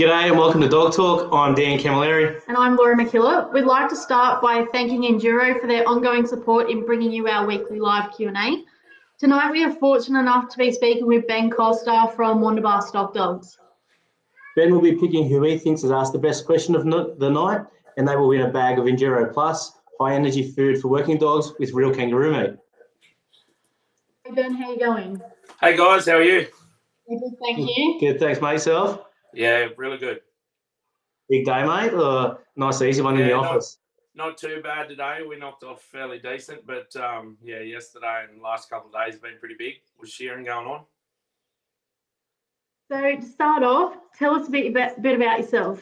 G'day and welcome to Dog Talk. I'm Dan Camilleri. And I'm Laura McKillop. We'd like to start by thanking Enduro for their ongoing support in bringing you our weekly live Q&A. Tonight we are fortunate enough to be speaking with Ben Costa from Wonderbar Stock Dogs. Ben will be picking who he thinks has asked the best question of the night, and they will win a bag of Enduro Plus, high energy food for working dogs with real kangaroo meat. Hey Ben, how you going? Hey guys, how are you? Good, thank you. Good, thanks, mate. Yourself? Yeah, really good. Big day, mate, or nice, easy one in the Yeah, no. office? Not too bad today. We knocked off fairly decent, but um, yeah, yesterday and the last couple of days have been pretty big. Was shearing going on? So to start off, tell us a bit about, bit about yourself.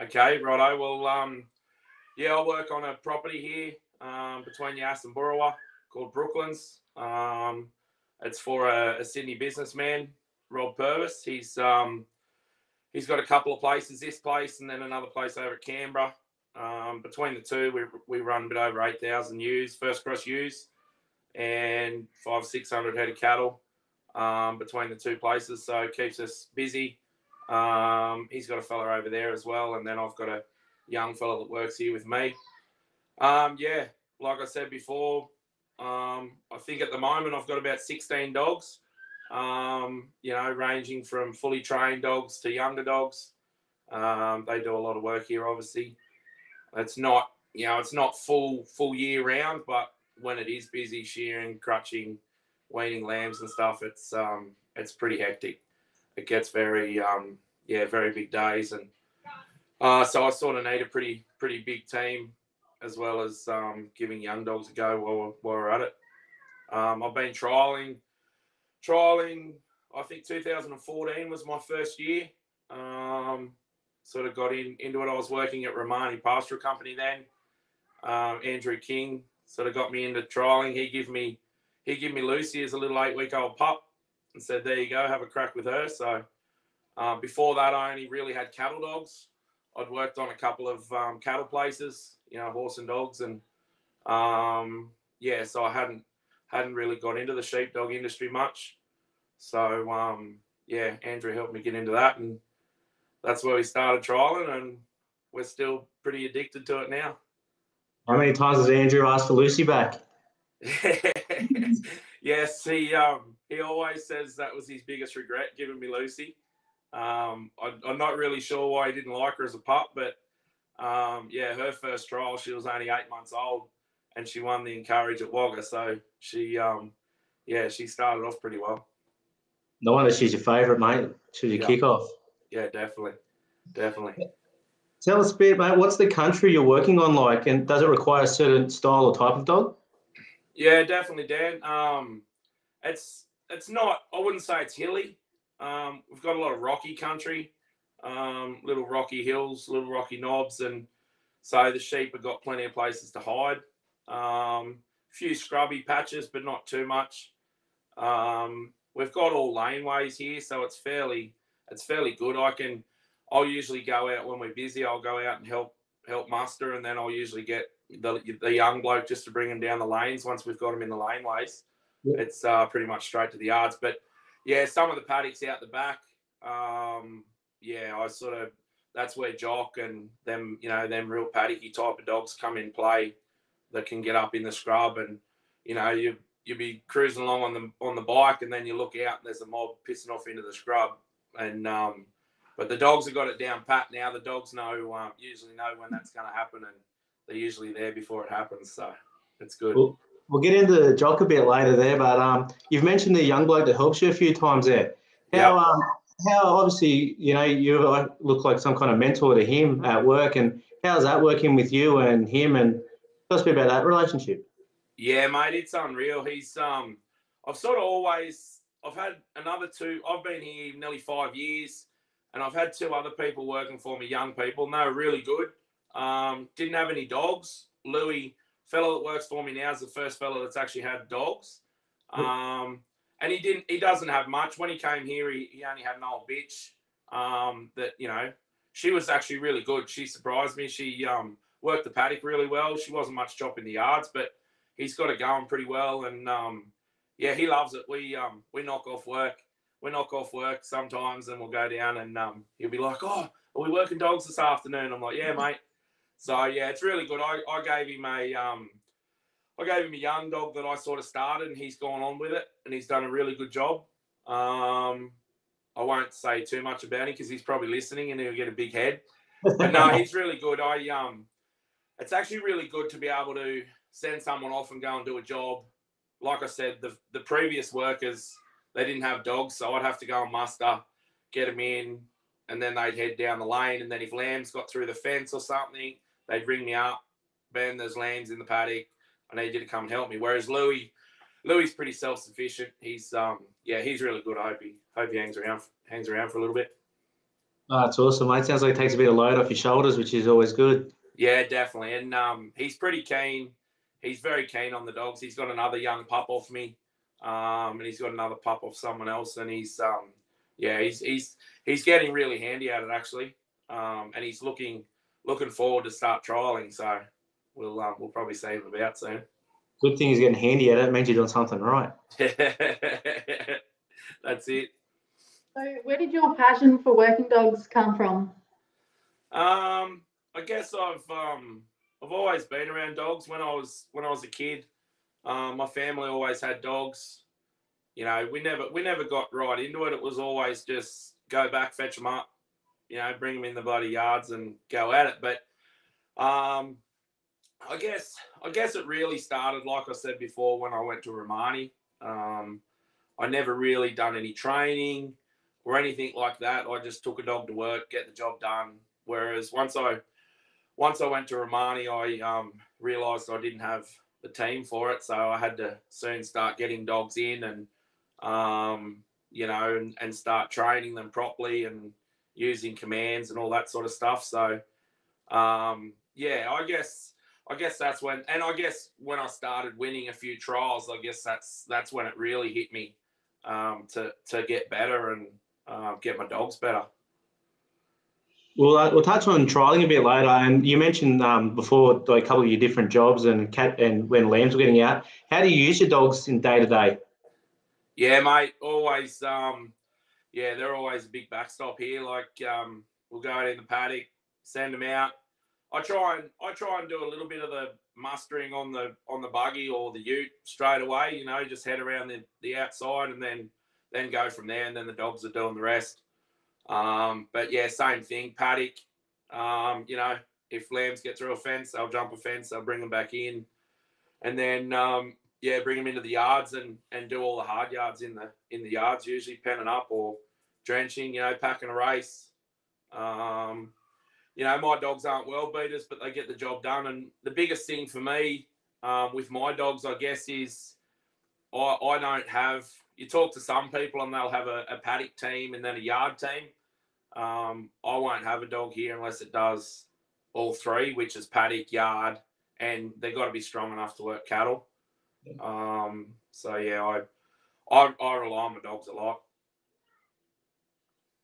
Okay, righto. Well, um, yeah, I work on a property here um, between Yass and Boorowa called Brooklands. Um, it's for a, a Sydney businessman, Rob Purvis. He's um, he's got a couple of places, this place and then another place over at Canberra. Um, between the two, we, we run a bit over 8,000 ewes, first cross ewes, and five, 600 head of cattle um, between the two places. So it keeps us busy. Um, he's got a fella over there as well, and then I've got a young fella that works here with me. Um, yeah, like I said before, um, I think at the moment I've got about 16 dogs. Um, you know, ranging from fully trained dogs to younger dogs. Um, they do a lot of work here, obviously. It's not, you know, it's not full full year round, but when it is busy shearing, crutching, weaning lambs and stuff, it's um, it's pretty hectic. It gets very, um, yeah, very big days, and uh, so I sort of need a pretty pretty big team, as well as um, giving young dogs a go while while we're at it. Um, I've been trialing, trialing. I think 2014 was my first year. Um, sort of got in into it. I was working at Romani Pastoral Company then. Um, Andrew King sort of got me into trialing. He gave me he gave me Lucy as a little eight week old pup and said, "There you go, have a crack with her." So uh, before that, I only really had cattle dogs. I'd worked on a couple of um, cattle places, you know, horse and dogs, and um, yeah, so I hadn't hadn't really got into the sheepdog industry much. So um, yeah, Andrew helped me get into that, and that's where we started trialing, and we're still pretty addicted to it now. How many times has Andrew asked for Lucy back? yes, he um, he always says that was his biggest regret, giving me Lucy. Um, I, I'm not really sure why he didn't like her as a pup, but um, yeah, her first trial, she was only eight months old, and she won the Encourage at Wagga. So she, um, yeah, she started off pretty well. No wonder she's your favourite, mate. She's your Yeah. kick-off. Yeah, definitely, definitely. Tell us a bit, mate. What's the country you're working on like, and does it require a certain style or type of dog? Yeah, definitely, Dan. Um, it's it's not. I wouldn't say it's hilly. Um, we've got a lot of rocky country, um, little rocky hills, little rocky knobs, and so the sheep have got plenty of places to hide. Um, few scrubby patches, but not too much. Um, we've got all laneways here, so it's fairly it's fairly good. I can I'll usually go out when we're busy. I'll go out and help help muster, and then I'll usually get the, the young bloke just to bring him down the lanes once we've got him in the laneways. Yeah. It's uh, pretty much straight to the yards. But yeah, some of the paddocks out the back, um, yeah, I sort of that's where Jock and them, you know, them real paddocky type of dogs come in play that can get up in the scrub and you know you you'll be cruising along on the on the bike and then you look out and there's a mob pissing off into the scrub and um but the dogs have got it down pat now the dogs know um, usually know when that's going to happen and they're usually there before it happens so it's good Cool. We'll get into the Jock a bit later there, but um, you've mentioned the young bloke that helps you a few times there. How um, how obviously you know you look like some kind of mentor to him at work, and how's that working with you and him? And tell us a bit about that relationship. Yeah, mate, it's unreal. He's um I've sort of always I've had another two I've been here nearly five years and I've had two other people working for me, young people, and they were really good. Um, didn't have any dogs. Louis, fellow that works for me now, is the first fellow that's actually had dogs. Um, and he didn't he doesn't have much. When he came here, he, he only had an old bitch. Um, that, you know, she was actually really good. She surprised me. She um worked the paddock really well. She wasn't much chop in the yards, but he's got it going pretty well, and um, yeah, he loves it. We um, we knock off work we knock off work sometimes, and we'll go down, and um, he'll be like, "Oh, are we working dogs this afternoon?" I'm like, "Yeah, mate." So yeah, it's really good. I, I gave him a um, I gave him a young dog that I sort of started, and he's gone on with it, and he's done a really good job. Um, I won't say too much about him because he's probably listening, and he'll get a big head. But no, he's really good. I um, it's actually really good to be able to send someone off and go and do a job. Like I said, the the previous workers they didn't have dogs, so I'd have to go and muster, get them in, and then they'd head down the lane. And then if lambs got through the fence or something, they'd ring me up. Ben, there's lambs in the paddock. I need you to come and help me. Whereas Louis, Louis pretty self sufficient. He's um yeah, he's really good. I hope he hope he hangs around hangs around for a little bit. Oh, that's awesome, mate. Sounds like it takes a bit of load off your shoulders, which is always good. Yeah, definitely. And um, he's pretty keen. He's very keen on the dogs. He's got another young pup off me, um, and he's got another pup off someone else. And he's um, yeah, he's he's he's getting really handy at it actually, um, and he's looking looking forward to start trialing. So we'll um, we'll probably see him about soon. Good thing he's getting handy at it. it means you're doing something right. That's it. So, where did your passion for working dogs come from? Um, I guess I've um I've always been around dogs. When I was when I was a kid, um, my family always had dogs. You know, we never we never got right into it. It was always just go back, fetch them up, you know, bring them in the bloody yards and go at it. But um, I guess I guess it really started, like I said before, when I went to Romani. Um, I never really done any training or anything like that. I just took a dog to work, get the job done. Whereas once I once I went to Romani, I um, realised I didn't have the team for it, so I had to soon start getting dogs in and um, you know and, and start training them properly and using commands and all that sort of stuff. So um, yeah, I guess I guess that's when, and I guess when I started winning a few trials, I guess that's that's when it really hit me um, to to get better and uh, get my dogs better. We'll, uh, we'll touch on trialing a bit later. And you mentioned um, before like, a couple of your different jobs and cat and when lambs were getting out. How do you use your dogs in day to day? Yeah, mate. Always, um, yeah, they're always a big backstop here. Like um, we'll go out in the paddock, send them out. I try and I try and do a little bit of the mustering on the on the buggy or the ute straight away. You know, just head around the, the outside and then then go from there. And then the dogs are doing the rest. Um, but yeah, same thing. Paddock. Um, you know, if lambs get through a fence, they'll jump a fence. They'll bring them back in, and then um, yeah, bring them into the yards and and do all the hard yards in the in the yards. Usually penning up or drenching. You know, packing a race. Um, you know, my dogs aren't world beaters, but they get the job done. And the biggest thing for me um, with my dogs, I guess, is I, I don't have. You talk to some people and they'll have a, a paddock team and then a yard team. Um, I won't have a dog here unless it does all three, which is paddock, yard, and they've got to be strong enough to work cattle. Um, so yeah, I, I I rely on my dogs a lot.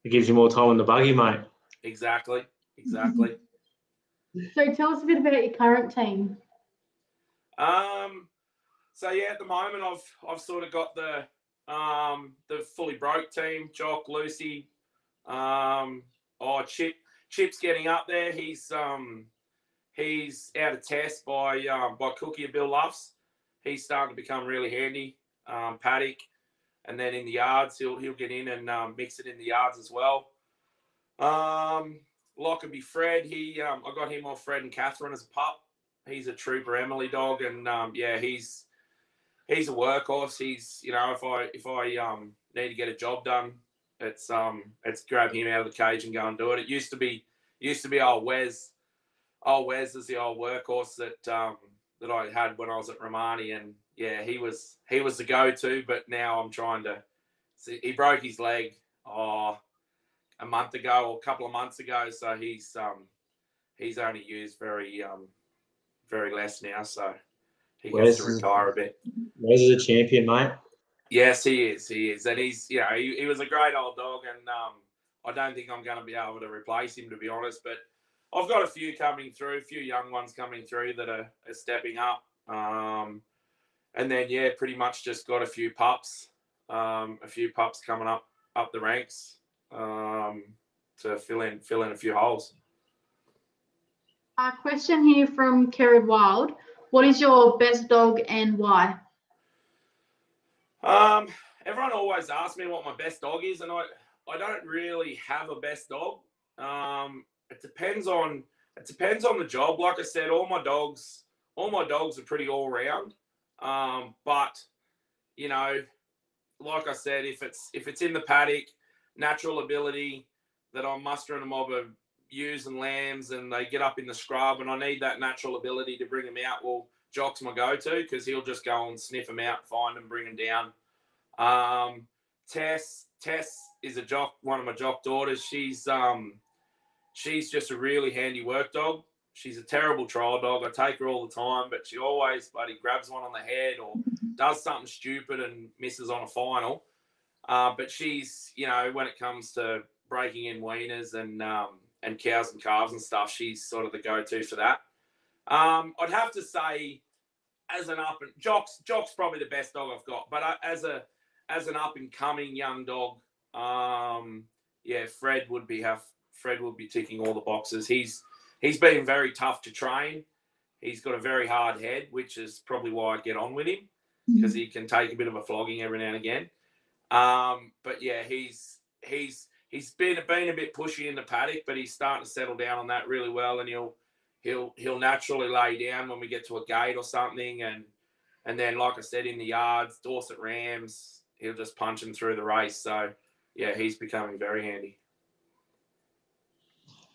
It gives you more time on the buggy, mate. Exactly, exactly. So, tell us a bit about your current team. Um, so yeah, at the moment I've I've sort of got the um the fully broke team, Jock, Lucy, um, oh Chip Chip's getting up there. He's um he's out of Tess by um by Cookie and Bill Luffs. He's starting to become really handy. Um, paddock, and then in the yards he'll he'll get in and um, mix it in the yards as well. Um, Lockerbie Fred, he um, I got him off Fred and Catherine as a pup. He's a trooper Emily dog, and um, yeah, he's he's a workhorse. He's you know if I if I um need to get a job done, it's um it's grab him out of the cage and go and do it. It used to be used to be old Wes, old Wes is the old workhorse that um that I had when I was at Romani, and yeah, he was he was the go-to. But now I'm trying to. See, he broke his leg oh a month ago or a couple of months ago, so he's um he's only used very um very less now, so he gets Wes to retire a bit. Wes is a champion, mate. Yes, he is. He is, and he's you know he, he was a great old dog, and um, I don't think I'm going to be able to replace him to be honest. But I've got a few coming through, a few young ones coming through that are, are stepping up, um, and then yeah, pretty much just got a few pups, um, a few pups coming up up the ranks um, to fill in fill in a few holes. A question here from Kerrod Wild. What is your best dog and why? Um, everyone always asks me what my best dog is, and I I don't really have a best dog. Um, it depends on it depends on the job. Like I said, all my dogs all my dogs are pretty all round. Um, but you know, like I said, if it's if it's in the paddock, natural ability that I'm mustering a mob of ewes and lambs, and they get up in the scrub, and I need that natural ability to bring them out. Well, Jock's my go-to because he'll just go and sniff them out, find them, bring them down. Um, Tess, Tess is a jock, one of my jock daughters. She's um, she's just a really handy work dog. She's a terrible trial dog. I take her all the time, but she always buddy grabs one on the head or does something stupid and misses on a final. Uh, but she's, you know, when it comes to breaking in weaners and um, and cows and calves and stuff, she's sort of the go-to for that. Um, I'd have to say, as an up and Jock's Jock's probably the best dog I've got, but I, as a as an up and coming young dog, um, yeah, Fred would be have Fred would be ticking all the boxes. He's he's been very tough to train. He's got a very hard head, which is probably why I get on with him because he can take a bit of a flogging every now and again. Um, but yeah, he's he's he's been been a bit pushy in the paddock, but he's starting to settle down on that really well, and he'll he'll he'll naturally lay down when we get to a gate or something, and and then like I said in the yards, Dorset Rams, he'll just punch him through the race. So yeah, he's becoming very handy.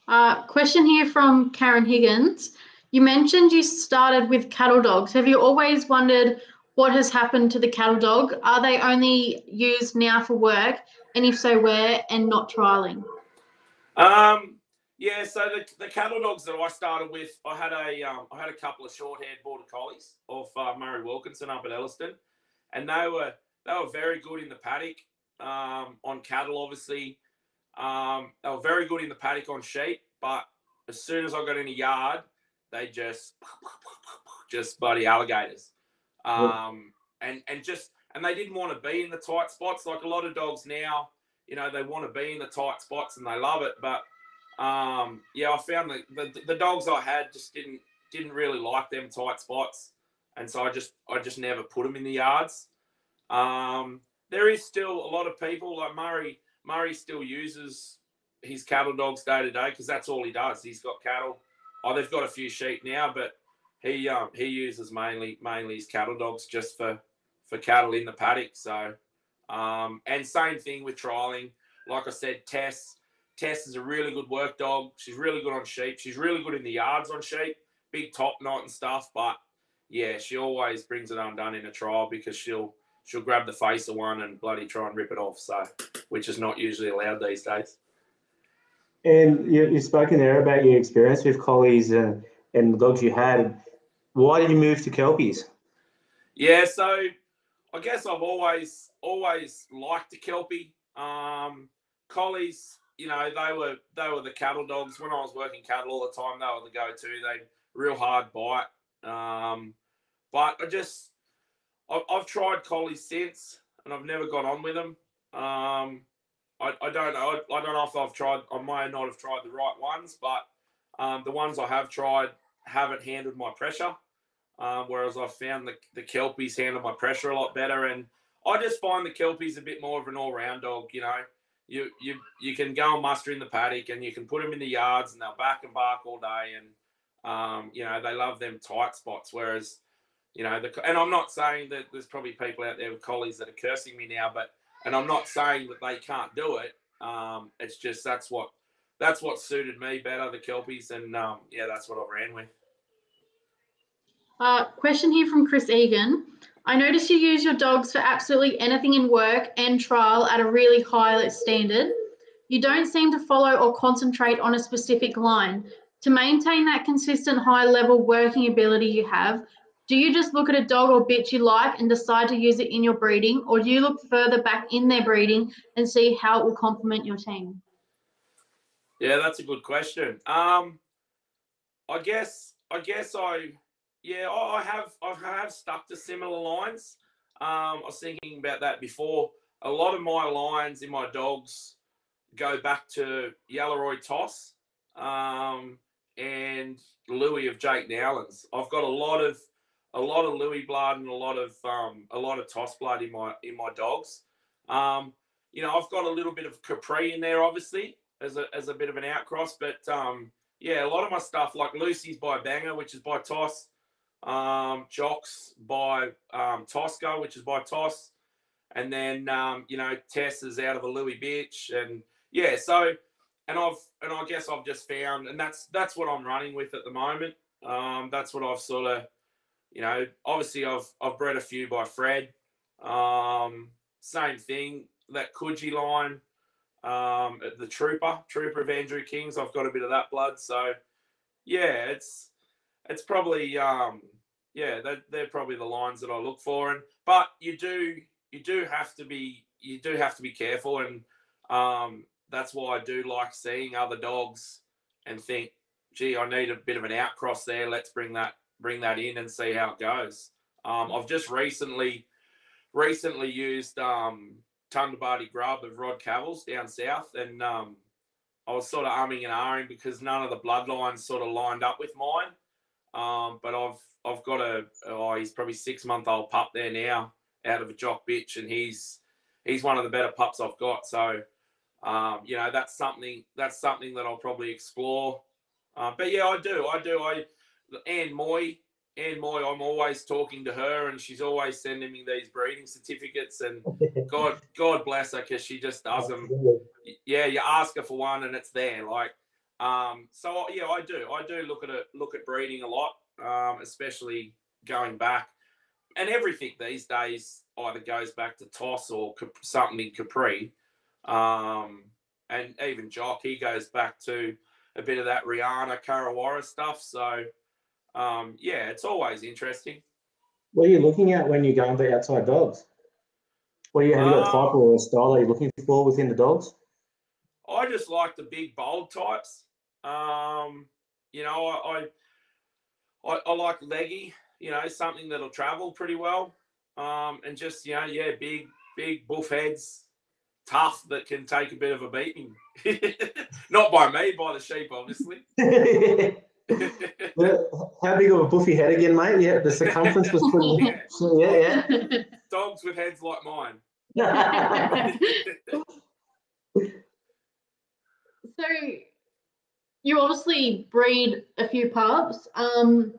Uh, question here from Karen Higgins. You mentioned you started with cattle dogs. Have you always wondered what has happened to the cattle dog? Are they only used now for work? And if so, where and not trialing? Um, yeah, so the, the cattle dogs that I started with, I had a um, I had a couple of short-haired border collies off uh, Murray Wilkinson up at Elliston, and they were they were very good in the paddock um, on cattle, obviously. Um, they were very good in the paddock on sheep, but as soon as I got in a yard, they just just bloody alligators. Um, and and just and they didn't want to be in the tight spots like a lot of dogs now. You know, they want to be in the tight spots and they love it, but um, yeah, I found that the, the dogs I had just didn't didn't really like them tight spots, and so I just I just never put them in the yards. Um, there is still a lot of people like Murray. Murray still uses his cattle dogs day to day because that's all he does. He's got cattle. Oh, they've got a few sheep now, but he um, he uses mainly mainly his cattle dogs just for for cattle in the paddock. So um, and same thing with trialing. Like I said, Tess Tess is a really good work dog. She's really good on sheep. She's really good in the yards on sheep, big top knot and stuff. But yeah, she always brings it undone in a trial because she'll she'll grab the face of one and bloody try and rip it off. So, which is not usually allowed these days. And you, you've spoken there about your experience with collies and, and the dogs you had. Why did you move to Kelpies? Yeah, so I guess I've always always liked the Kelpie. Um, collies, you know, they were they were the cattle dogs. When I was working cattle all the time, they were the go-to. They real hard bite. Um, but I just I've, I've tried collies since, and I've never got on with them. Um, I, I don't know. I, I, don't know if I've tried. I may not have tried the right ones, but um, the ones I have tried haven't handled my pressure. Um, whereas I've found the, the Kelpies handle my pressure a lot better. And I just find the Kelpies a bit more of an all round dog. You know, you you you can go and muster in the paddock and you can put them in the yards and they'll back and bark all day. And, um, you know, they love them tight spots. Whereas, you know, the, and I'm not saying that there's probably people out there with collies that are cursing me now, but and I'm not saying that they can't do it. Um, it's just that's what that's what suited me better, the Kelpies, and um, yeah, that's what I ran with. Uh, question here from Chris Egan. I notice you use your dogs for absolutely anything in work and trial at a really high standard. You don't seem to follow or concentrate on a specific line. To maintain that consistent high level working ability you have, do you just look at a dog or bitch you like and decide to use it in your breeding, or do you look further back in their breeding and see how it will complement your team? Yeah, that's a good question. Um, I guess I guess I yeah I have I have stuck to similar lines. Um, I was thinking about that before. a lot of my lines in my dogs go back to Yelleroy Toss um, and Louis of Jake Nowlands. I've got a lot of a lot of Louis blood and a lot of um, a lot of Toss blood in my in my dogs. Um, you know, I've got a little bit of Capri in there, obviously, as a as a bit of an outcross. But um, yeah, a lot of my stuff, like Lucy's by Banger, which is by Toss, um, Jocks by um, Tosco, which is by Toss, and then um, you know Tess is out of a Louis bitch, and yeah, so and I've and I guess I've just found, and that's that's what I'm running with at the moment. Um, that's what I've sort of, you know, obviously I've I've bred a few by Fred. Um, same thing that Coogee line, um, the Trooper, Trooper of Andrew Kings. I've got a bit of that blood, so yeah, it's it's probably um, yeah, they're, they're probably the lines that I look for. And but you do you do have to be you do have to be careful, and um, that's why I do like seeing other dogs and think, gee, I need a bit of an outcross there. Let's bring that bring that in and see how it goes. Um, I've just recently recently used um, Tundabadi Grub of Rod Cavils down south, and um, I was sort of umming and ahhing because none of the bloodlines sort of lined up with mine. Um, but I've I've got a oh he's probably six month old pup there now out of a jock bitch, and he's he's one of the better pups I've got. So um, you know that's something that's something that I'll probably explore. Uh, but yeah, I do, I do. I Anne Moy, Anne Moy, I'm always talking to her, and she's always sending me these breeding certificates. And God, God bless her, because she just does them. Yeah, you ask her for one, and it's there. Like, um, so yeah, I do, I do look at it, look at breeding a lot, um, especially going back, and everything these days either goes back to toss or something in Capri. Um, and even Jock, he goes back to a bit of that Rihanna Karawara stuff. So, um, yeah, it's always interesting. What are you looking at when you're going to outside dogs? What do you have you got a type or a style are you looking for within the dogs? I just like the big bold types. Um, you know, I, I I, I like leggy. You know, something that'll travel pretty well. Um, and just you know, yeah, big big buff heads tough that can take a bit of a beating. Not by me, by the sheep, obviously. How big of a buffy head again, mate? Yeah, the circumference was pretty. yeah, yeah. Dogs with heads like mine. so, you obviously breed a few pups. Um,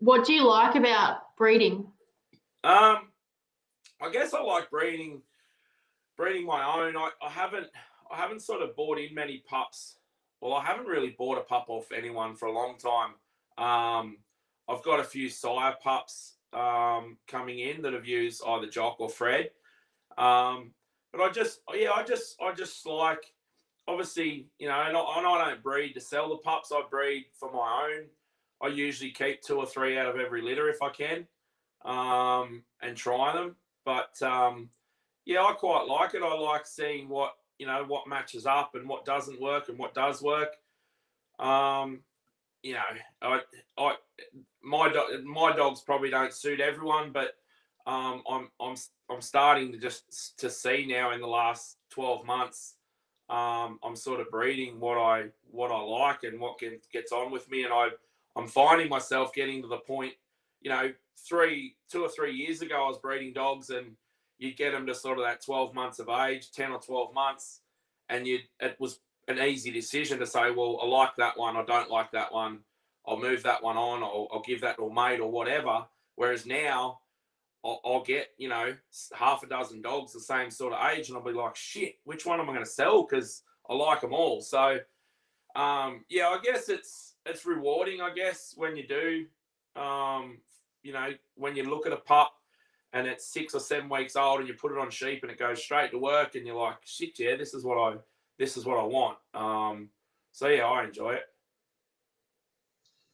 what do you like about breeding? Um, I guess I like breeding breeding my own. I, I haven't I haven't sort of bought in many pups. Well, I haven't really bought a pup off anyone for a long time. Um, I've got a few sire pups um, coming in that have used either Jock or Fred. Um, but I just, yeah, I just, I just like, obviously, you know, and I, and I don't breed to sell the pups. I breed for my own. I usually keep two or three out of every litter if I can, um, and try them. But um, yeah, I quite like it. I like seeing what you know what matches up and what doesn't work and what does work. Um, you know, I, I, my do- my dogs probably don't suit everyone, but um, I'm I'm I'm starting to just to see now in the last twelve months. Um, I'm sort of breeding what I what I like and what gets on with me, and I I'm finding myself getting to the point. You know, three two or three years ago, I was breeding dogs and you get them to sort of that 12 months of age, 10 or 12 months, and you it was an easy decision to say, well, I like that one, I don't like that one, I'll move that one on, or I'll give that to a mate or whatever. Whereas now, I'll, I'll, get you know half a dozen dogs the same sort of age, and I'll be like, shit, which one am I going to sell? Because I like them all. So, um, yeah, I guess it's it's rewarding. I guess when you do, um, you know, when you look at a pup and it's six or seven weeks old and you put it on sheep and it goes straight to work and you're like shit yeah this is what i this is what i want um so yeah i enjoy it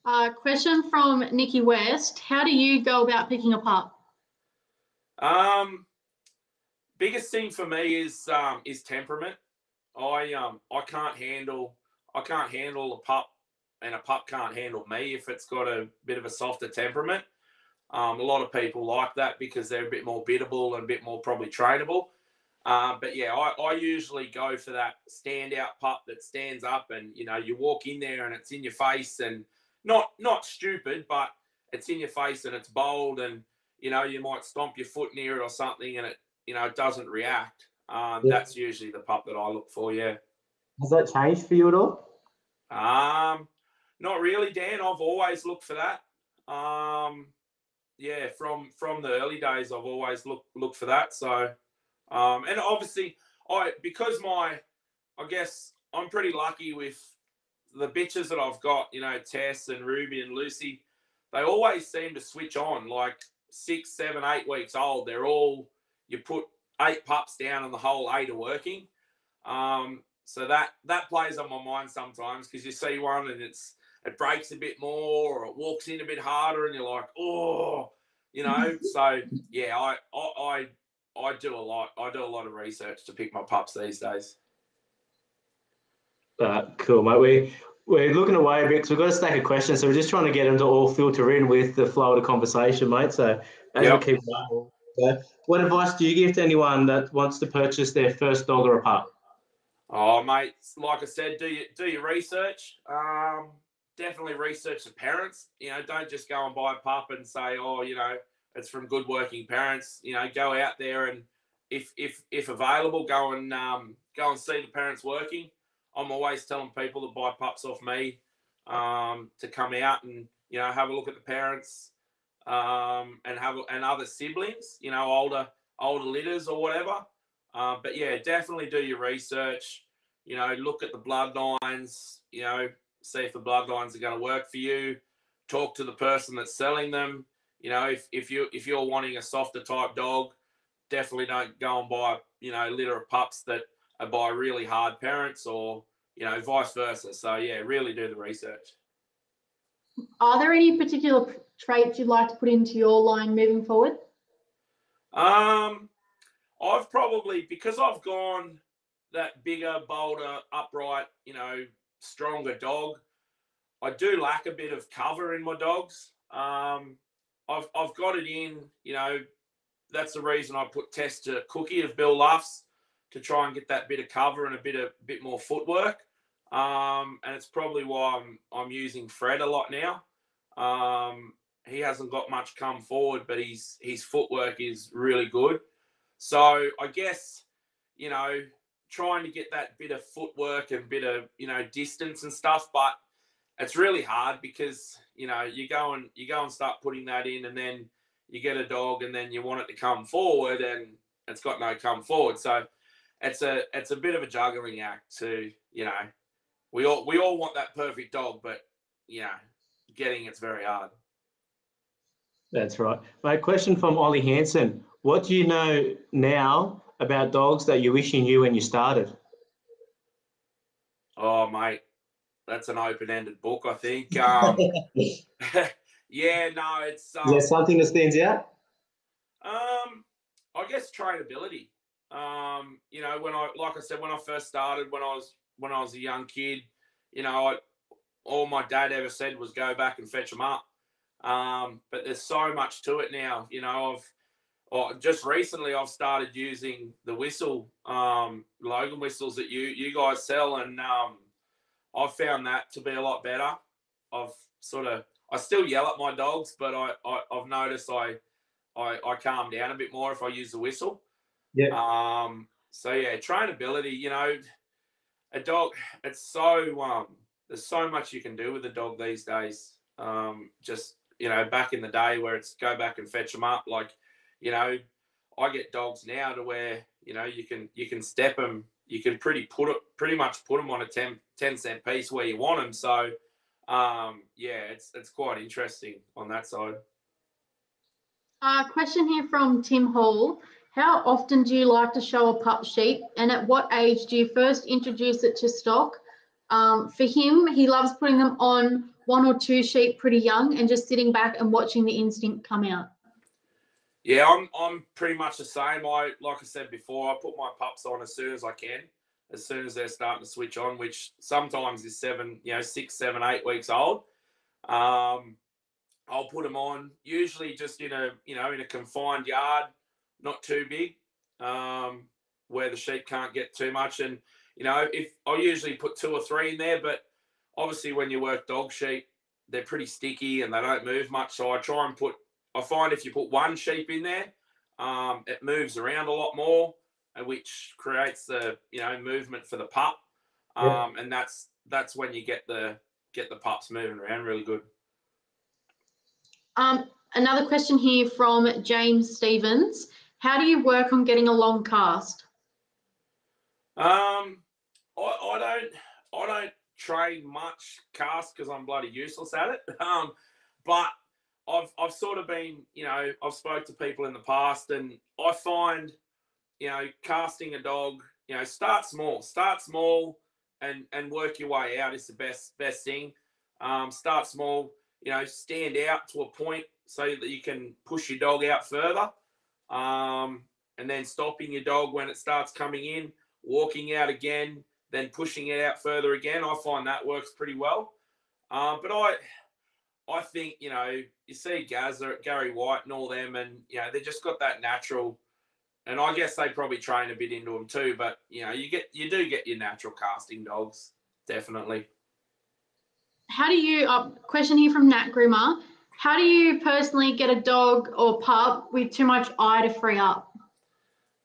uh, question from nikki west how do you go about picking a pup um biggest thing for me is um is temperament i um i can't handle i can't handle a pup and a pup can't handle me if it's got a bit of a softer temperament um, a lot of people like that because they're a bit more biddable and a bit more probably trainable. Uh, but yeah, I, I usually go for that standout pup that stands up and you know you walk in there and it's in your face and not not stupid, but it's in your face and it's bold and you know you might stomp your foot near it or something and it you know doesn't react. Um, Yeah. That's usually the pup that I look for. Yeah. Has that changed for you at all? Um, not really, Dan. I've always looked for that. Um, yeah, from from the early days, I've always looked looked for that. So, um, and obviously, I because my, I guess I'm pretty lucky with the bitches that I've got. You know, Tess and Ruby and Lucy. They always seem to switch on. Like six, seven, eight weeks old, they're all you put eight pups down and the whole eight are working. Um, so that that plays on my mind sometimes because you see one and it's it breaks a bit more or it walks in a bit harder and you're like, oh, you know. so yeah, I I I, I do a lot. I do a lot of research to pick my pups these days. Uh, cool, mate. We we're looking away a bit because we've got a stack of questions, so we're just trying to get them to all filter in with the flow of the conversation, mate. So as Yep. we keep going, so what advice do you give to anyone that wants to purchase their first dog or a pup? Oh, mate, like I said, do your do your research. Um, definitely research the parents. You know, don't just go and buy a pup and say, oh, you know, it's from good working parents. You know, go out there and if if if available, go and um, go and see the parents working. I'm always telling people to buy pups off me um, to come out and you know have a look at the parents um, and have and other siblings. You know, older older litters or whatever. Uh, but yeah, definitely do your research. You know, look at the bloodlines. You know, see if the bloodlines are going to work for you. Talk to the person that's selling them. You know, if, if you if you're wanting a softer type dog, definitely don't go and buy you know litter of pups that are by really hard parents or you know vice versa. So yeah, really do the research. Are there any particular traits you'd like to put into your line moving forward? Um, I've probably because I've gone that bigger, bolder, upright, you know, stronger dog. I do lack a bit of cover in my dogs. Um, I've I've got it in, you know, that's the reason I put Tess to Cookie of Bill Luffs to try and get that bit of cover and a bit of bit more footwork. Um, and it's probably why I'm I'm using Fred a lot now. Um, he hasn't got much come forward, but his his footwork is really good. So I guess you know trying to get that bit of footwork and bit of you know distance and stuff, but it's really hard because you know you go and you go and start putting that in, and then you get a dog, and then you want it to come forward, and it's got no come forward. So it's a it's a bit of a juggling act to you know we all we all want that perfect dog, but you know getting it's very hard. That's right. Mate, question from Ollie Hansen. What do you know now about dogs that you wish you knew when you started? Oh, mate, that's an open-ended book, I think. Um, yeah, no, it's Is there um, something that stands out? um, I guess trainability. Um, you know, when I, like I said, when I first started, when I was when I was a young kid, you know, I, all my dad ever said was go back and fetch them up. Um, but there's so much to it now. You know, I've or just recently I've started using the whistle, um, Logan whistles that you you guys sell, and um, I've found that to be a lot better. I've sort of I still yell at my dogs, but I, I I've noticed I, I I calm down a bit more if I use the whistle. Yeah. Um. So yeah, trainability. You know, a dog. It's so um. There's so much you can do with a dog these days. Um. Just you know, back in the day where it's go back and fetch them up. Like, you know, I get dogs now to where you know you can you can step them. You can pretty put it pretty much put them on a 10, 10 cent piece where you want them. So, um, yeah, it's it's quite interesting on that side. Uh, question here from Tim Hall. How often do you like to show a pup sheep and at what age do you first introduce it to stock? Um, for him, he loves putting them on one or two sheep pretty young and just sitting back and watching the instinct come out. Yeah, I'm I'm pretty much the same. I like I said before, I put my pups on as soon as I can, as soon as they're starting to switch on, which sometimes is seven, you know, six, seven, eight weeks old. Um, I'll put them on usually just in a you know in a confined yard, not too big. Um, where the sheep can't get too much. And you know, if I usually put two or three in there, but obviously when you work dog sheep, they're pretty sticky and they don't move much. So I try and put. I find if you put one sheep in there, um, it moves around a lot more, uh, which creates the you know movement for the pup. Um, Yeah. and that's that's when you get the get the pups moving around really good. Um, another question here from James Stevens. How do you work on getting a long cast? Um, I, I don't I don't train much cast because I'm bloody useless at it. Um, but I've I've sort of been you know I've spoke to people in the past and I find you know casting a dog you know start small start small and and work your way out is the best best thing. Um, start small you know stand out to a point so that you can push your dog out further. Um, and then stopping your dog when it starts coming in walking out again, then pushing it out further again. I find that works pretty well. Um, but I, I think you know you see Gazza, Gary White, and all them, and you know they just got that natural. And I guess they probably train a bit into them too. But you know you get you do get your natural casting dogs definitely. How do you, uh, question here from Nat Grimmer. How do you personally get a dog or pup with too much eye to free up?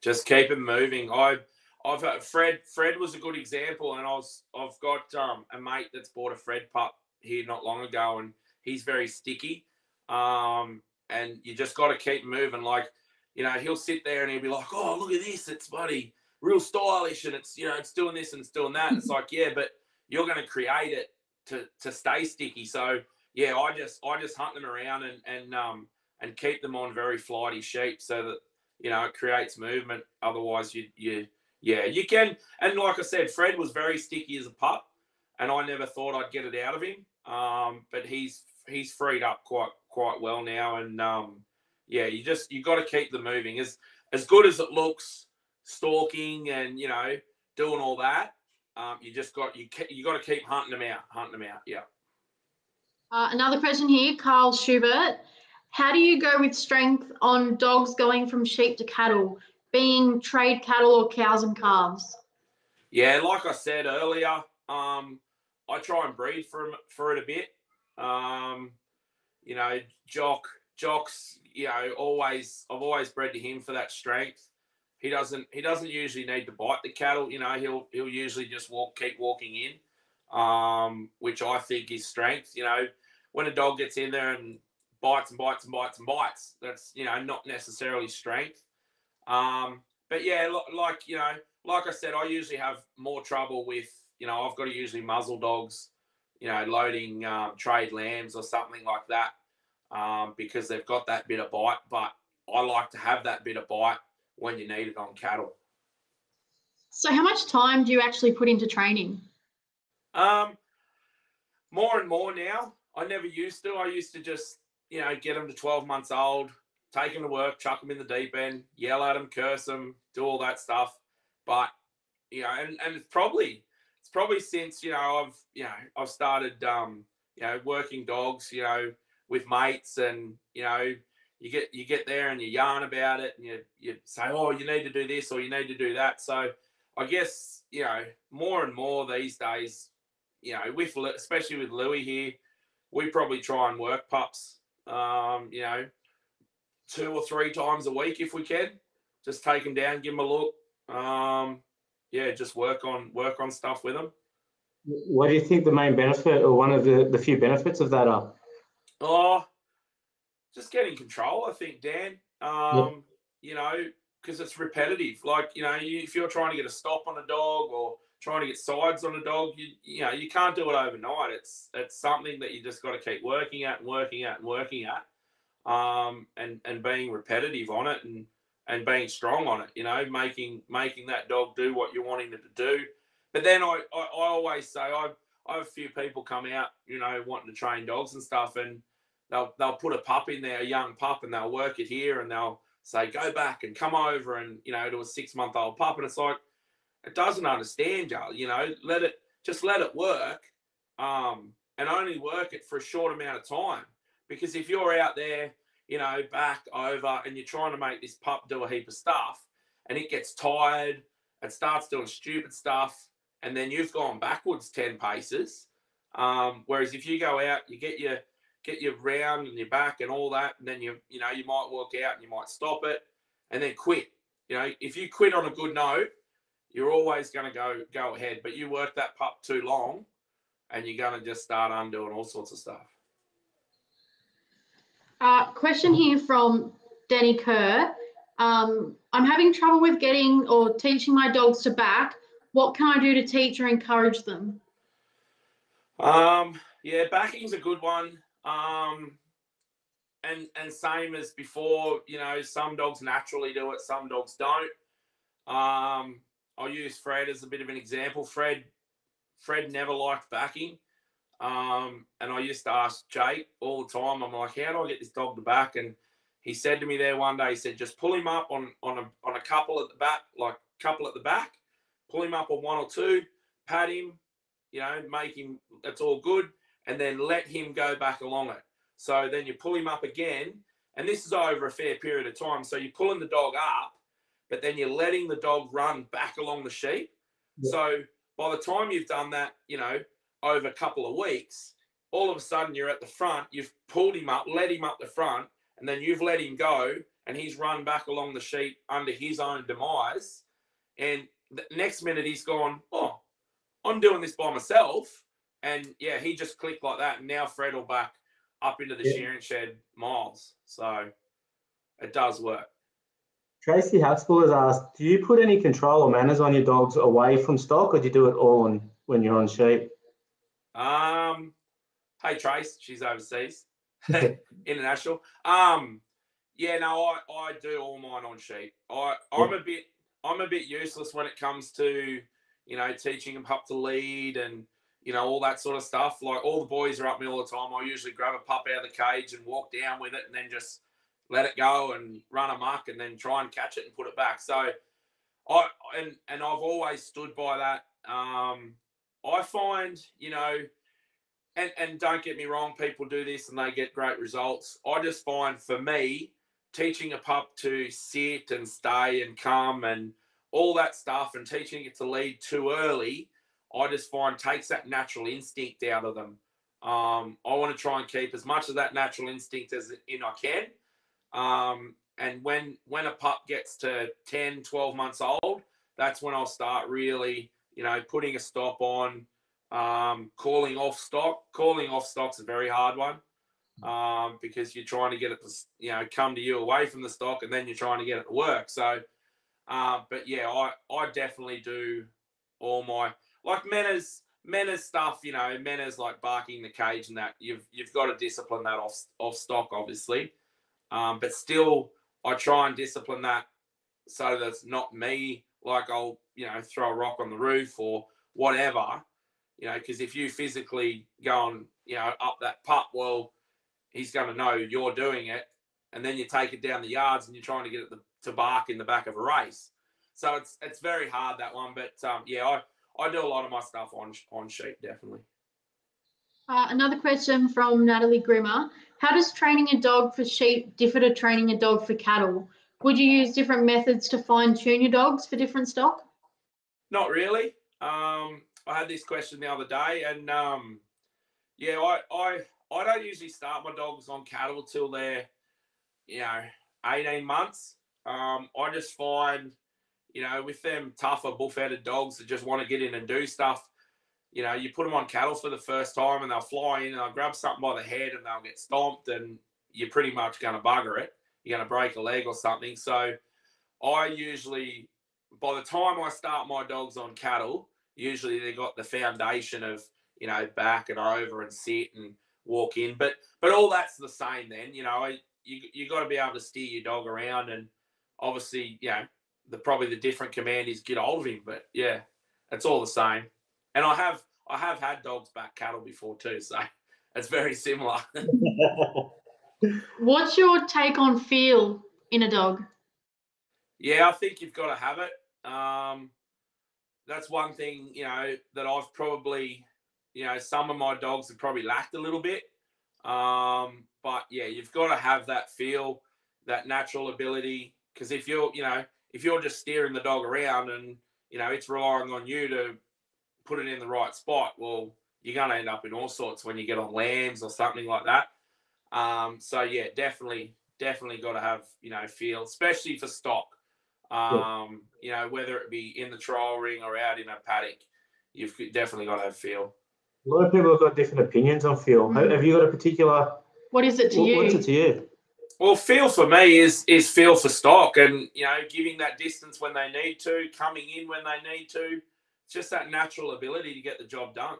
just keep it moving. I, I've had Fred. Fred was a good example, and I was I've got um, a mate that's bought a Fred pup here not long ago, and he's very sticky. Um, and you just got to keep moving. Like, you know, he'll sit there and he'll be like, "Oh, look at this! It's bloody real stylish, and it's you know, it's doing this and it's doing that." it's like, yeah, but you're going to create it to to stay sticky. So yeah, I just I just hunt them around and and um and keep them on very flighty sheep so that you know, it creates movement. Otherwise, you you yeah, you can. And like I said, Fred was very sticky as a pup, and I never thought I'd get it out of him. Um, but he's he's freed up quite quite well now, and um, yeah, you just you got to keep them moving. As as good as it looks, stalking and you know doing all that, um, you just got you you got to keep hunting them out, hunting them out. Yeah. Uh, another question here, Carl Schubert. How do you go with strength on dogs going from sheep to cattle, being trade cattle or cows and calves? Yeah, like I said earlier, um, I try and breed for for it a bit. Um, you know, Jock, Jock's, you know, always I've always bred to him for that strength. He doesn't he doesn't usually need to bite the cattle. You know, he'll he'll usually just walk keep walking in, um, which I think is strength. You know, when a dog gets in there and bites and bites and bites and bites, that's you know not necessarily strength. Um, but yeah, like you know, like I said, I usually have more trouble with, you know, I've got to usually muzzle dogs, you know, loading um, trade lambs or something like that um, because they've got that bit of bite. But I like to have that bit of bite when you need it on cattle. So, how much time do you actually put into training? Um, more and more now. I never used to. I used to just, you know, get them to 12 months old, take them to work, chuck them in the deep end, yell at them, curse them, do all that stuff. But, you know, and, and it's probably, it's probably since, you know, I've, you know, I've started, um, you know, working dogs, you know, with mates and, you know, you get, you get there and you yarn about it and you, you say, oh, you need to do this or you need to do that. So I guess, you know, more and more these days, you know, with especially with Louis here, we probably try and work pups. Um, you know, two or three times a week if we can. Just take them down, give them a look. Um, yeah, just work on work on stuff with them. What do you think the main benefit or one of the, the few benefits of that are? Oh, just getting control. I think Dan. Um, you know, because it's repetitive. Like you know, you, if you're trying to get a stop on a dog or trying to get sides on a dog, you you know, you can't do it overnight. It's it's something that you just got to keep working at and working at and working at, um, and and being repetitive on it and and being strong on it. You know, making making that dog do what you're wanting it to do. But then I I, I always say I I have a few people come out, you know, wanting to train dogs and stuff, and they'll they'll put a pup in there, a young pup, and they'll work it here, and they'll say go back and come over, and you know, to a six month old pup, and it's like it doesn't understand you. You know, let it just let it work, um, and only work it for a short amount of time. Because if you're out there, you know, back over, and you're trying to make this pup do a heap of stuff, and it gets tired, it starts doing stupid stuff, and then you've gone backwards ten paces. Um, whereas if you go out, you get your get your round and your back and all that, and then you you know you might walk out and you might stop it, and then quit. You know, if you quit on a good note, you're always going to go go ahead. But you work that pup too long, and you're going to just start undoing all sorts of stuff. Uh, question here from Danny Kerr. Um, I'm having trouble with getting or teaching my dogs to back. What can I do to teach or encourage them? Um, yeah, backing's a good one. Um, and and same as before, you know, some dogs naturally do it, some dogs don't. Um, I'll use Fred as a bit of an example. Fred, Fred never liked backing. Um, and I used to ask Jake all the time. I'm like, how do I get this dog to back? And he said to me there one day, he said, just pull him up on on a on a couple at the back, like couple at the back, pull him up on one or two, pat him, you know, make him that's all good, and then let him go back along it. So then you pull him up again, and this is over a fair period of time. So you're pulling the dog up, but then you're letting the dog run back along the sheep. Yeah. So by the time you've done that, you know, over a couple of weeks, all of a sudden you're at the front, you've pulled him up, let him up the front, and then you've let him go, and he's run back along the sheep under his own demise. And the next minute he's gone, oh, I'm doing this by myself. And yeah, he just clicked like that. And now Fred will back up into the Yeah. shearing shed miles. So it does work. Tracy Haskell has asked, do you put any control or manners on your dogs away from stock, or do you do it all on when you're on sheep? Um, hey Trace, she's overseas, international. Um, yeah, no, I, I do all mine on sheep. I I'm a bit I'm a bit useless when it comes to you know teaching them pup to lead and you know all that sort of stuff. Like all the boys are up me all the time. I usually grab a pup out of the cage and walk down with it, and then just let it go and run amok, and then try and catch it and put it back. So I and and I've always stood by that. Um, I find, you know, and and don't get me wrong, people do this and they get great results. I just find for me, teaching a pup to sit and stay and come and all that stuff and teaching it to lead too early, I just find takes that natural instinct out of them. Um, I want to try and keep as much of that natural instinct as in I can. Um, and when when a pup gets to 10, 12 months old, that's when I'll start really you know, putting a stop on, um, calling off stock. Calling off stock's a very hard one um, because you're trying to get it to, you know, come to you away from the stock and then you're trying to get it to work. So, uh, but yeah, I, I definitely do all my, like Mena's, Mena's stuff, you know, Mena's like barking the cage and that you've, you've got to discipline that off, off stock, obviously. Um, but still, I try and discipline that so that it's not me like I'll you know throw a rock on the roof or whatever, you know, because if you physically go and you know up that pup, well, he's going to know you're doing it, and then you take it down the yards and you're trying to get it to bark in the back of a race. So it's it's very hard that one, but um, yeah, I I do a lot of my stuff on on sheep definitely. Uh, another question from Natalie Grimmer. How does training a dog for sheep differ to training a dog for cattle? Would you use different methods to fine tune your dogs for different stock? Not really. Um, I had this question the other day, and um, yeah, I, I I don't usually start my dogs on cattle till they're you know 18 months. Um, I just find you know with them tougher bull-fed dogs that just want to get in and do stuff. You know, you put them on cattle for the first time, and they'll fly in and they'll grab something by the head, and they'll get stomped, and you're pretty much going to bugger it. You're going to break a leg or something. So I usually by the time I start my dogs on cattle, usually they've got the foundation of you know back and over and sit and walk in. But but all that's the same. Then you know you you got to be able to steer your dog around, and obviously you know the probably the different command is get hold of him. But yeah, it's all the same. And I have I have had dogs back cattle before too, so it's very similar. What's your take on feel in a dog? Yeah, I think you've got to have it. Um, that's one thing, you know, that I've probably, you know, some of my dogs have probably lacked a little bit. Um, but yeah, you've got to have that feel, that natural ability. Because if you're, you know, if you're just steering the dog around and you know, it's relying on you to put it in the right spot. Well, you're going to end up in all sorts when you get on lambs or something like that. Um, so yeah, definitely, definitely got to have you know feel, especially for stock. Um, you know, whether it be in the trial ring or out in a paddock, you've definitely got to have feel. A lot of people have got different opinions on feel. Mhm. Have you got a particular? What is it to what- you? What's it to you? Well, feel for me is is feel for stock, and you know, giving that distance when they need to, coming in when they need to, just that natural ability to get the job done.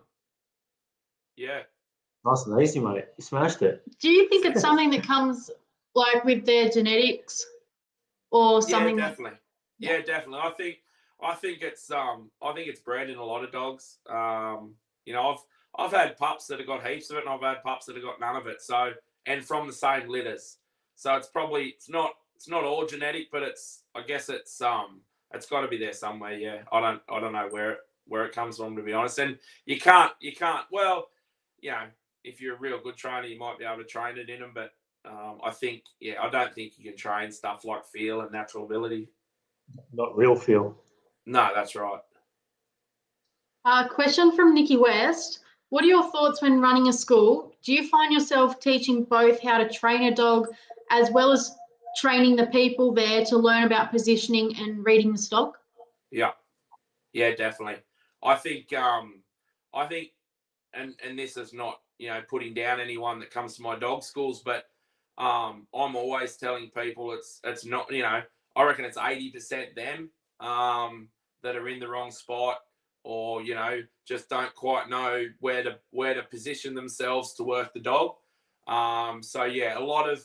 Yeah, Nice and easy, mate. You smashed it. Do you think it's something that comes like with their genetics or something? yeah, that- definitely. Yeah, definitely. I think I think it's um I think it's bred in a lot of dogs. Um, you know, I've I've had pups that have got heaps of it, and I've had pups that have got none of it. So, and from the same litters. So it's probably it's not it's not all genetic, but it's I guess it's um it's got to be there somewhere. Yeah, I don't I don't know where it where it comes from to be honest. And you can't you can't well, you know, if you're a real good trainer, you might be able to train it in them, but um, I think yeah, I don't think you can train stuff like feel and natural ability. Not real feel. No, that's right. Uh, question from Nikki West. What are your thoughts when running a school? Do you find yourself teaching both how to train a dog as well as training the people there to learn about positioning and reading the stock? Yeah, yeah, definitely. I think, um, I think, and and this is not you know putting down anyone that comes to my dog schools, but um, I'm always telling people it's it's not you know I reckon it's eighty percent them um, that are in the wrong spot or you know just don't quite know where to where to position themselves to work the dog. Um, so yeah, a lot of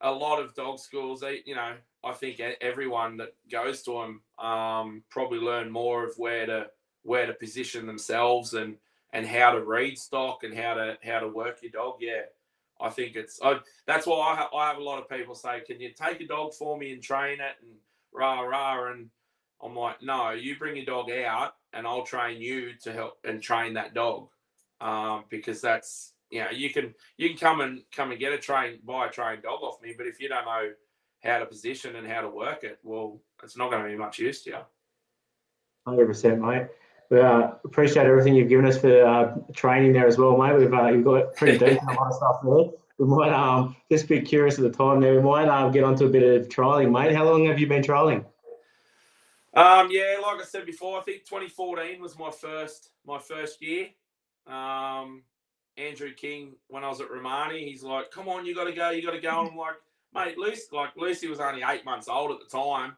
a lot of dog schools, they, you know, I think everyone that goes to them um, probably learn more of where to where to position themselves and and how to read stock and how to how to work your dog. Yeah, I think it's I, that's why I, ha- I have a lot of people say, "Can you take a dog for me and train it?" and rah rah, and I'm like, "No, you bring your dog out, and I'll train you to help and train that dog." Um, because that's you know you can you can come and come and get a train buy a trained dog off me, but if you don't know how to position and how to work it, well, it's not going to be much use to you. Hundred percent, mate. We uh, appreciate everything you've given us for uh, training there as well, mate. We've uh, you've got pretty decent a lot of stuff there. We might um just be curious at the time there. We might um, get onto a bit of trialing, mate. How long have you been trialing? Um, yeah, like I said before, I think 2014 was my first my first year. Um, Andrew King, when I was at Romani, he's like, "Come on, you got to go, you got to go." And I'm like, "Mate, Lucy, like Lucy was only eight months old at the time,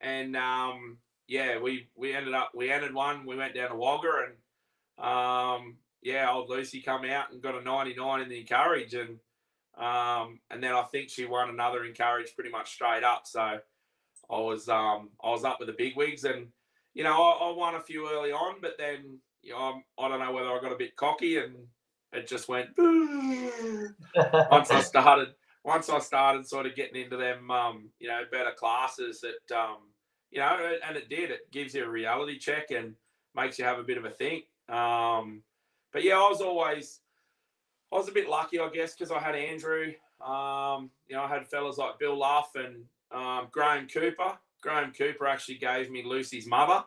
and um, yeah, we we ended up we ended one. We went down to Wagga, and um, yeah, old Lucy come out and got a 99 in the encourage, and um, and then I think she won another encourage pretty much straight up. So. I was um I was up with the big wigs and you know I, I won a few early on, but then you know I'm, I don't know whether I got a bit cocky and it just went once I started once I started sort of getting into them um you know better classes that um you know and it did. It gives you a reality check and makes you have a bit of a think. Um but yeah I was always I was a bit lucky I guess because I had Andrew. Um you know I had fellas like Bill Luff and um, Graham Cooper. Graham Cooper actually gave me Lucy's mother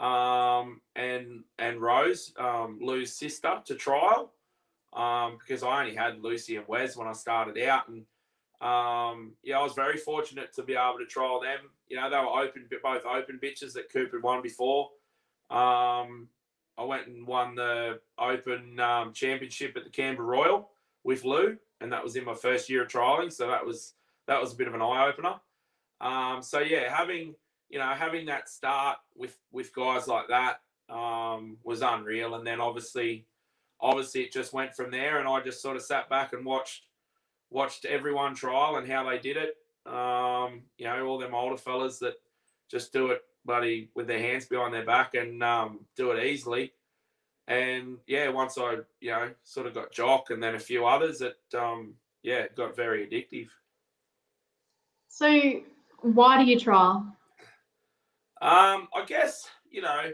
um, and and Rose, um, Lou's sister, to trial um, because I only had Lucy and Wes when I started out, and um, yeah, I was very fortunate to be able to trial them. You know, they were open, both open bitches that Cooper had won before. Um, I went and won the Open um, Championship at the Canberra Royal with Lou, and that was in my first year of trialing, so that was that was a bit of an eye opener. Um, so yeah, having you know having that start with with guys like that um, was unreal, and then obviously, obviously it just went from there, and I just sort of sat back and watched watched everyone trial and how they did it. Um, you know, all them older fellas that just do it, buddy, with their hands behind their back and um, do it easily. And yeah, once I you know sort of got Jock and then a few others, it um, yeah it got very addictive. So, why do you trial? Um, I guess you know,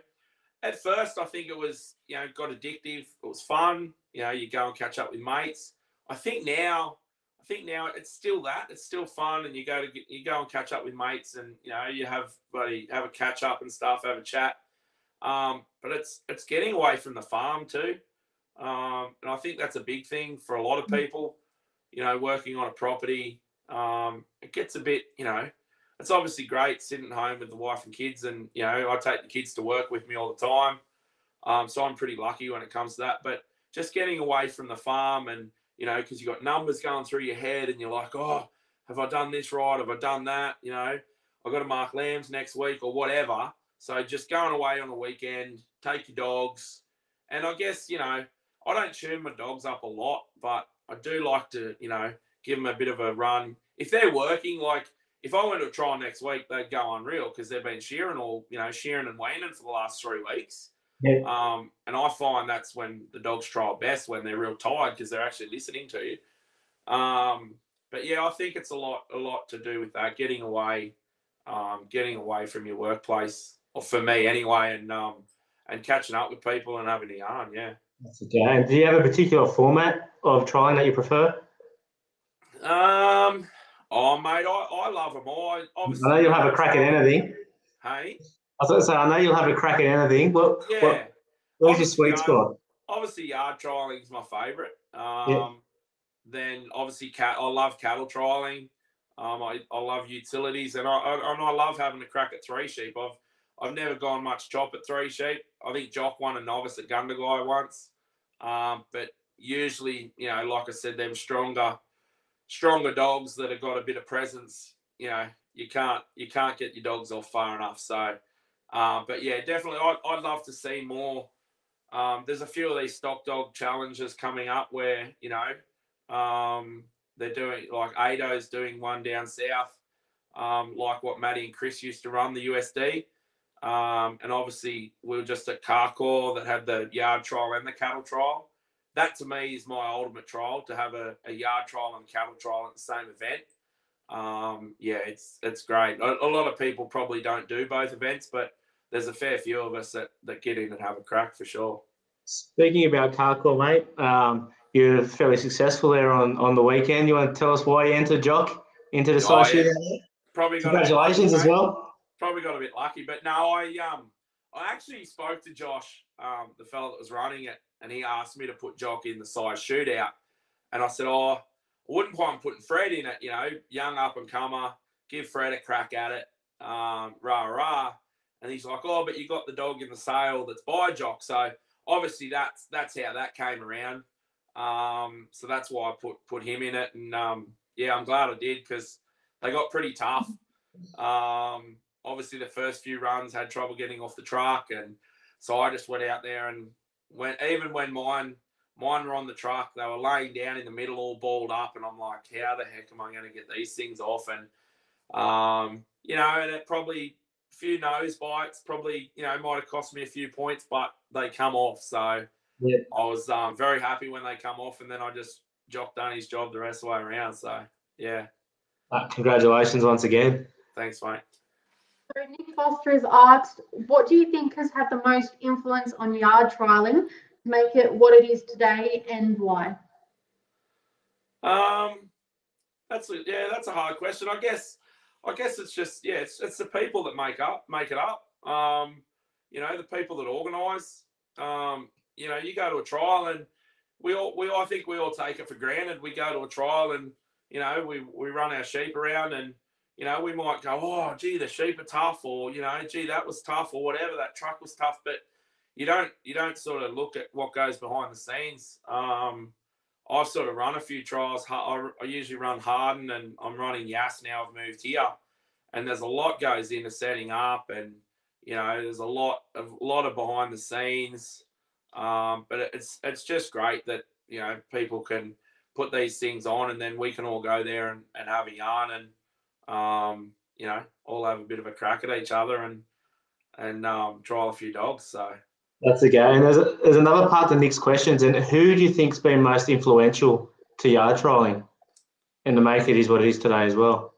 at first I think it was you know got addictive. It was fun. You know, you go and catch up with mates. I think now, I think now it's still that. It's still fun, and you go to get, you go and catch up with mates, and you know you have buddy have a catch up and stuff, have a chat. Um, but it's it's getting away from the farm too, um, and I think that's a big thing for a lot of people. You know, working on a property, um, it gets a bit. You know, it's obviously great sitting home with the wife and kids, and you know, I take the kids to work with me all the time. Um, so I'm pretty lucky when it comes to that. But just getting away from the farm and you know, because you've got numbers going through your head, and you're like, oh, have I done this right? Have I done that? You know, I've got to mark lambs next week or whatever. So just going away on a weekend, take your dogs, and I guess you know, I don't tune my dogs up a lot, but I do like to, you know, give them a bit of a run. If they're working, like if I went to a trial next week, they'd go unreal because they've been shearing all, you know, shearing and weaning for the last three weeks. Yeah. Um, and I find that's when the dogs trial best when they're real tired because they're actually listening to you. Um, but yeah, I think it's a lot, a lot to do with that, getting away, um, getting away from your workplace, or for me anyway, and um, and catching up with people and having a yarn. Yeah. That's okay. And do you have a particular format of trialing that you prefer? Um. Oh, mate, I, I love them all. I, I obviously, know you'll have a crack at anything. Hey. I was going to say, I know you'll have a crack at anything. What, Yeah. what, where's your sweet I- spot? obviously yard trialing is my favorite. Um, Then obviously cat. I love cattle trialing. Um, I, I love utilities, and I, I and I love having a crack at three sheep. I've I've never gone much chop at three sheep. I think Jock won a novice at Gundagai once, um, but usually you know, like I said, them stronger stronger dogs that have got a bit of presence. You know, you can't you can't get your dogs off far enough. So, uh, but yeah, definitely, I'd, I'd love to see more. Um, there's a few of these stock dog challenges coming up where you know um, they're doing like Ado's doing one down south, um, like what Maddie and Chris used to run the USD. Um, and obviously, we were just at Carcoar that had the yard trial and the cattle trial. That to me is my ultimate trial to have a, a yard trial and a cattle trial at the same event. Um, yeah, it's it's great. A, a lot of people probably don't do both events, but there's a fair few of us that, that get in and have a crack for sure. Speaking about Carcoar, mate, um, you're fairly successful there on, on the weekend. You want to tell us why you entered Jock into the Oh, side yeah. Probably bit Congratulations lucky, as well. Probably got a bit lucky, but no, I um I actually spoke to Josh, um, the fellow that was running it, and he asked me to put Jock in the sire shootout, and I said, oh, I wouldn't mind putting Fred in it. You know, young up and comer, give Fred a crack at it. Um, rah rah. And he's like, oh, but you got the dog in the sale that's by Jock, so obviously that's that's how that came around. Um, so that's why I put put him in it, and um, yeah, I'm glad I did because they got pretty tough. Um, obviously, the first few runs had trouble getting off the truck, and so I just went out there and went. Even when mine mine were on the truck, they were laying down in the middle, all balled up, and I'm like, how the heck am I going to get these things off? And um, you know, and it probably a few nose bites, probably you know, might have cost me a few points, but they come off. So Yeah. I was um, very happy when they come off, and then I just Jock done his job the rest of the way around. So yeah, Uh, congratulations once again. thanks, mate. So Nick Foster has asked, what do you think has had the most influence on yard trialing to make it what it is today and why? Um, that's a, yeah, that's a hard question. I guess, I guess it's just yeah, it's, it's the people that make up make it up. Um, you know, the people that organise. Um, you know, you go to a trial and we all we I think we all take it for granted. We go to a trial and you know we we run our sheep around and you know we might go, oh gee, the sheep are tough, or you know, gee, that was tough, or whatever, that truck was tough, but you don't you don't sort of look at what goes behind the scenes. Um, I've sort of run a few trials. I, I usually run Harden, and I'm running Yass now. I've moved here, and there's a lot goes into setting up, and you know, there's a lot of a lot of behind the scenes. Um, but it's it's just great that you know people can put these things on, and then we can all go there and, and have a yarn, and um, you know, all have a bit of a crack at each other, and and um, trial a few dogs. So. That's okay. And there's, there's another part to Nick's questions. And who do you think's been most influential to yard trialing and to make it is what it is today as well?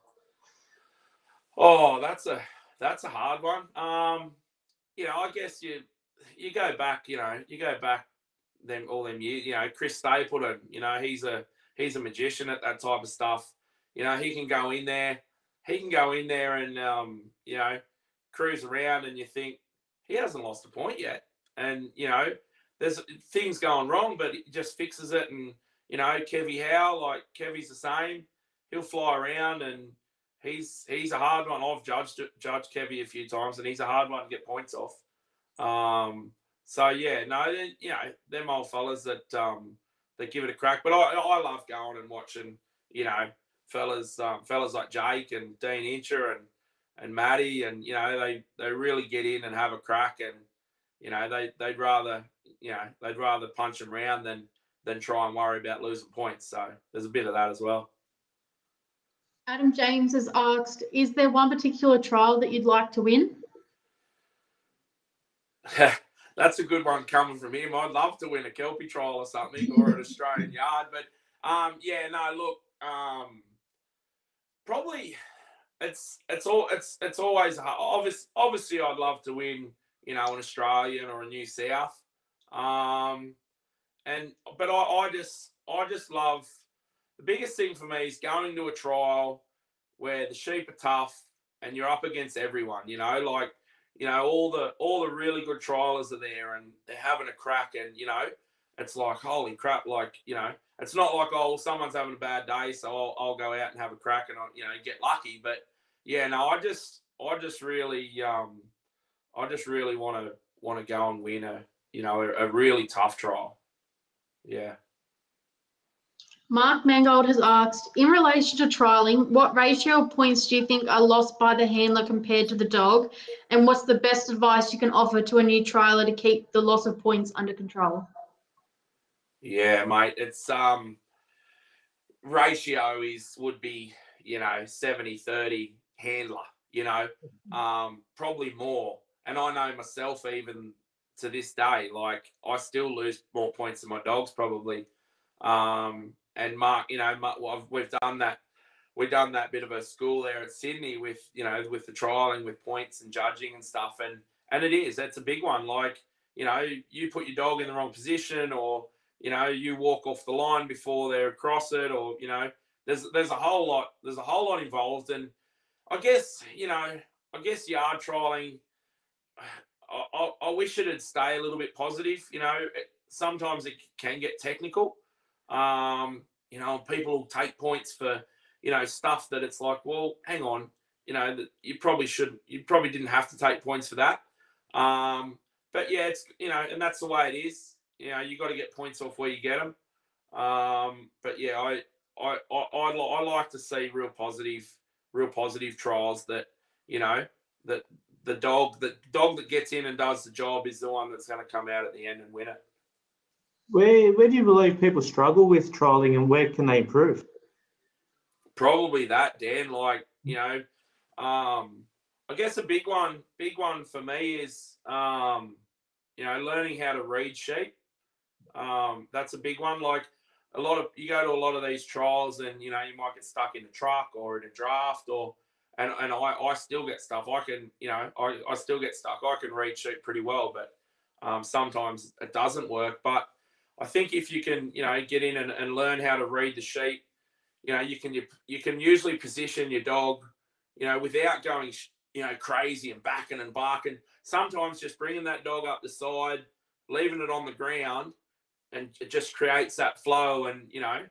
Oh, that's a that's a hard one. Um, you know, I guess you you go back, you know, you go back them all them years. You know, Chris Stapleton. You know, he's a he's a magician at that type of stuff. You know, he can go in there, he can go in there and um, you know, cruise around, and you think he hasn't lost a point yet. And you know, there's things going wrong, but he just fixes it. And you know, Kevy Howe, like Kevy's the same. He'll fly around, and he's he's a hard one. I've judged judged Kevy a few times, and he's a hard one to get points off. Um, so yeah, no, you know, them old fellas that um that give it a crack. But I I love going and watching, you know, fellas um, fellas like Jake and Dean Incher and and Matty, and you know, they they really get in and have a crack, and you know, they they'd rather you know they'd rather punch them round than than try and worry about losing points. So there's a bit of that as well. Adam James has asked, is there one particular trial that you'd like to win? That's a good one coming from him. I'd love to win a Kelpie trial or something or an Australian yard. But um, yeah, no, look, um, probably it's it's all it's it's always obvious. Obviously, I'd love to win, you know, an Australian or a New South. Um, and but I, I just I just love the biggest thing for me is going to a trial where the sheep are tough and you're up against everyone. You know, like you know all the all the really good trialers are there and they're having a crack and you know it's like holy crap like you know it's not like oh someone's having a bad day so I'll, I'll go out and have a crack and I'll, you know get lucky but yeah no I just I just really um I just really want to want to go and win a you know a, a really tough trial yeah Mark Mangold has asked, in relation to trialling, what ratio of points do you think are lost by the handler compared to the dog? And what's the best advice you can offer to a new trialer to keep the loss of points under control? Yeah, mate, it's um ratio is would be, you know, 70 30 handler, you know, um probably more. And I know myself even to this day, like I still lose more points than my dogs probably. Um and Mark, you know, Mark, we've done that. We've done that bit of a school there at Sydney with, you know, with the trialing, with points and judging and stuff. And and it is that's a big one. Like, you know, you put your dog in the wrong position, or you know, you walk off the line before they're across it, or you know, there's there's a whole lot there's a whole lot involved. And I guess you know, I guess yard trialing. I, I, I wish it'd stay a little bit positive. You know, sometimes it can get technical. Um, you know, people take points for, you know, stuff that it's like, well, hang on, you know, you probably should, you probably didn't have to take points for that. Um, but yeah, it's, you know, and that's the way it is. You know, you got to get points off where you get them. Um, but yeah, I, I, I, I, I like to see real positive, real positive trials that, you know, that the dog, the dog that gets in and does the job is the one that's going to come out at the end and win it. Where where do you believe people struggle with trialing and where can they improve? Probably that, Dan. Like, you know, um, I guess a big one, big one for me is um, you know, learning how to read sheep. Um, that's a big one. Like a lot of you go to a lot of these trials and you know, you might get stuck in a truck or in a draft or and, and I, I still get stuff. I can, you know, I, I still get stuck. I can read sheep pretty well, but um, sometimes it doesn't work. But I think if you can, you know, get in and, and learn how to read the sheep, you know, you can you, you can usually position your dog, you know, without going, you know, crazy and backing and barking. Sometimes just bringing that dog up the side, leaving it on the ground, and it just creates that flow. And you know,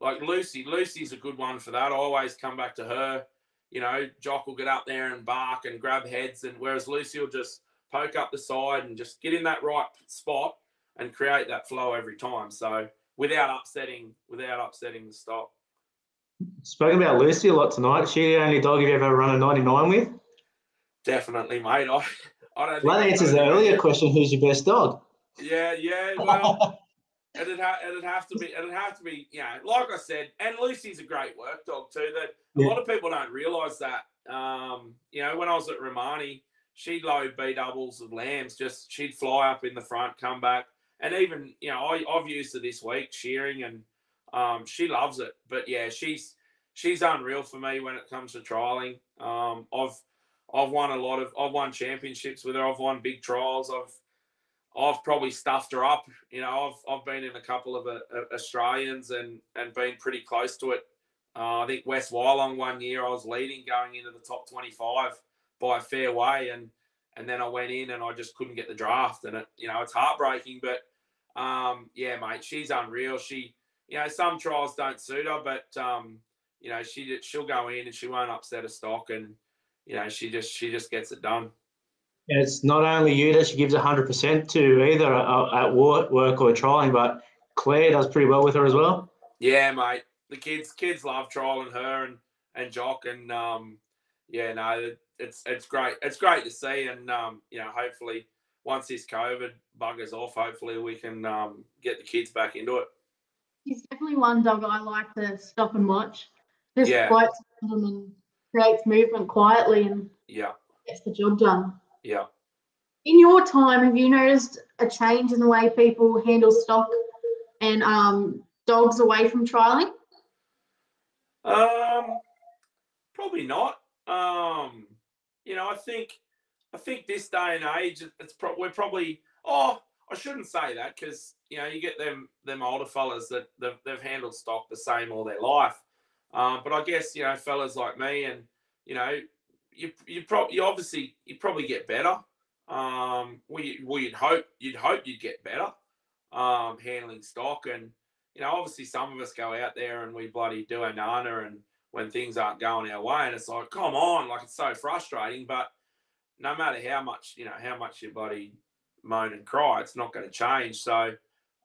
like Lucy, Lucy's a good one for that. I always come back to her. You know, Jock will get up there and bark and grab heads, and whereas Lucy will just poke up the side and just get in that right spot and create that flow every time. So without upsetting, without upsetting the stock. Spoken about Lucy a lot tonight. She the only dog you've ever run a 99 with? Definitely, mate. I, I don't. Well, that answers the earlier question. Who's your best dog? Yeah, yeah. Well, it'd, ha- it'd have to be. It'd have to be. You know, like I said, and Lucy's a great work dog too. That a lot of people don't realise that. Um, you know, when I was at Romani, she'd load B doubles of lambs. Just she'd fly up in the front, come back, and even you know I, I've used her this week shearing, and um, she loves it. But yeah, she's she's unreal for me when it comes to trialing. Um, I've I've won a lot of I've won championships with her. I've won big trials. I've I've probably stuffed her up. You know, I've I've been in a couple of uh, uh Australians and and been pretty close to it. Uh, I think West Wyalong one year I was leading going into the top 25 by a fair way, and and then I went in and I just couldn't get the draft, and it you know it's heartbreaking, but um, yeah, mate, she's unreal. She you know some trials don't suit her, but um, you know she she'll go in and she won't upset a stock, and you know she just she just gets it done. And it's not only you that she gives 100% to either uh, at work, work or trialing, but Claire does pretty well with her as well. Yeah, mate. The kids kids love trialing her and and Jock, and um, yeah, no, it's it's great. It's great to see, and um, you know, hopefully once this COVID buggers off, hopefully we can um, get the kids back into it. He's definitely one dog I like to stop and watch. Just Yeah. floats around them and creates movement quietly and Yeah, gets the job done. Yeah. In your time, have you noticed a change in the way people handle stock and um, dogs away from trialing? Um, probably not. Um, you know, I think, I think this day and age, it's pro- we're probably. Oh, I shouldn't say that because you know you get them them older fellas that they've, they've handled stock the same all their life. Um, but I guess you know fellas like me and you know you you probably you obviously you probably get better. Um, well, you, well you'd hope you'd hope you'd get better um, handling stock and you know, obviously some of us go out there and we bloody do our nana and when things aren't going our way and it's like, come on, like it's so frustrating. But no matter how much, you know, how much you bloody moan and cry, it's not going to change. So,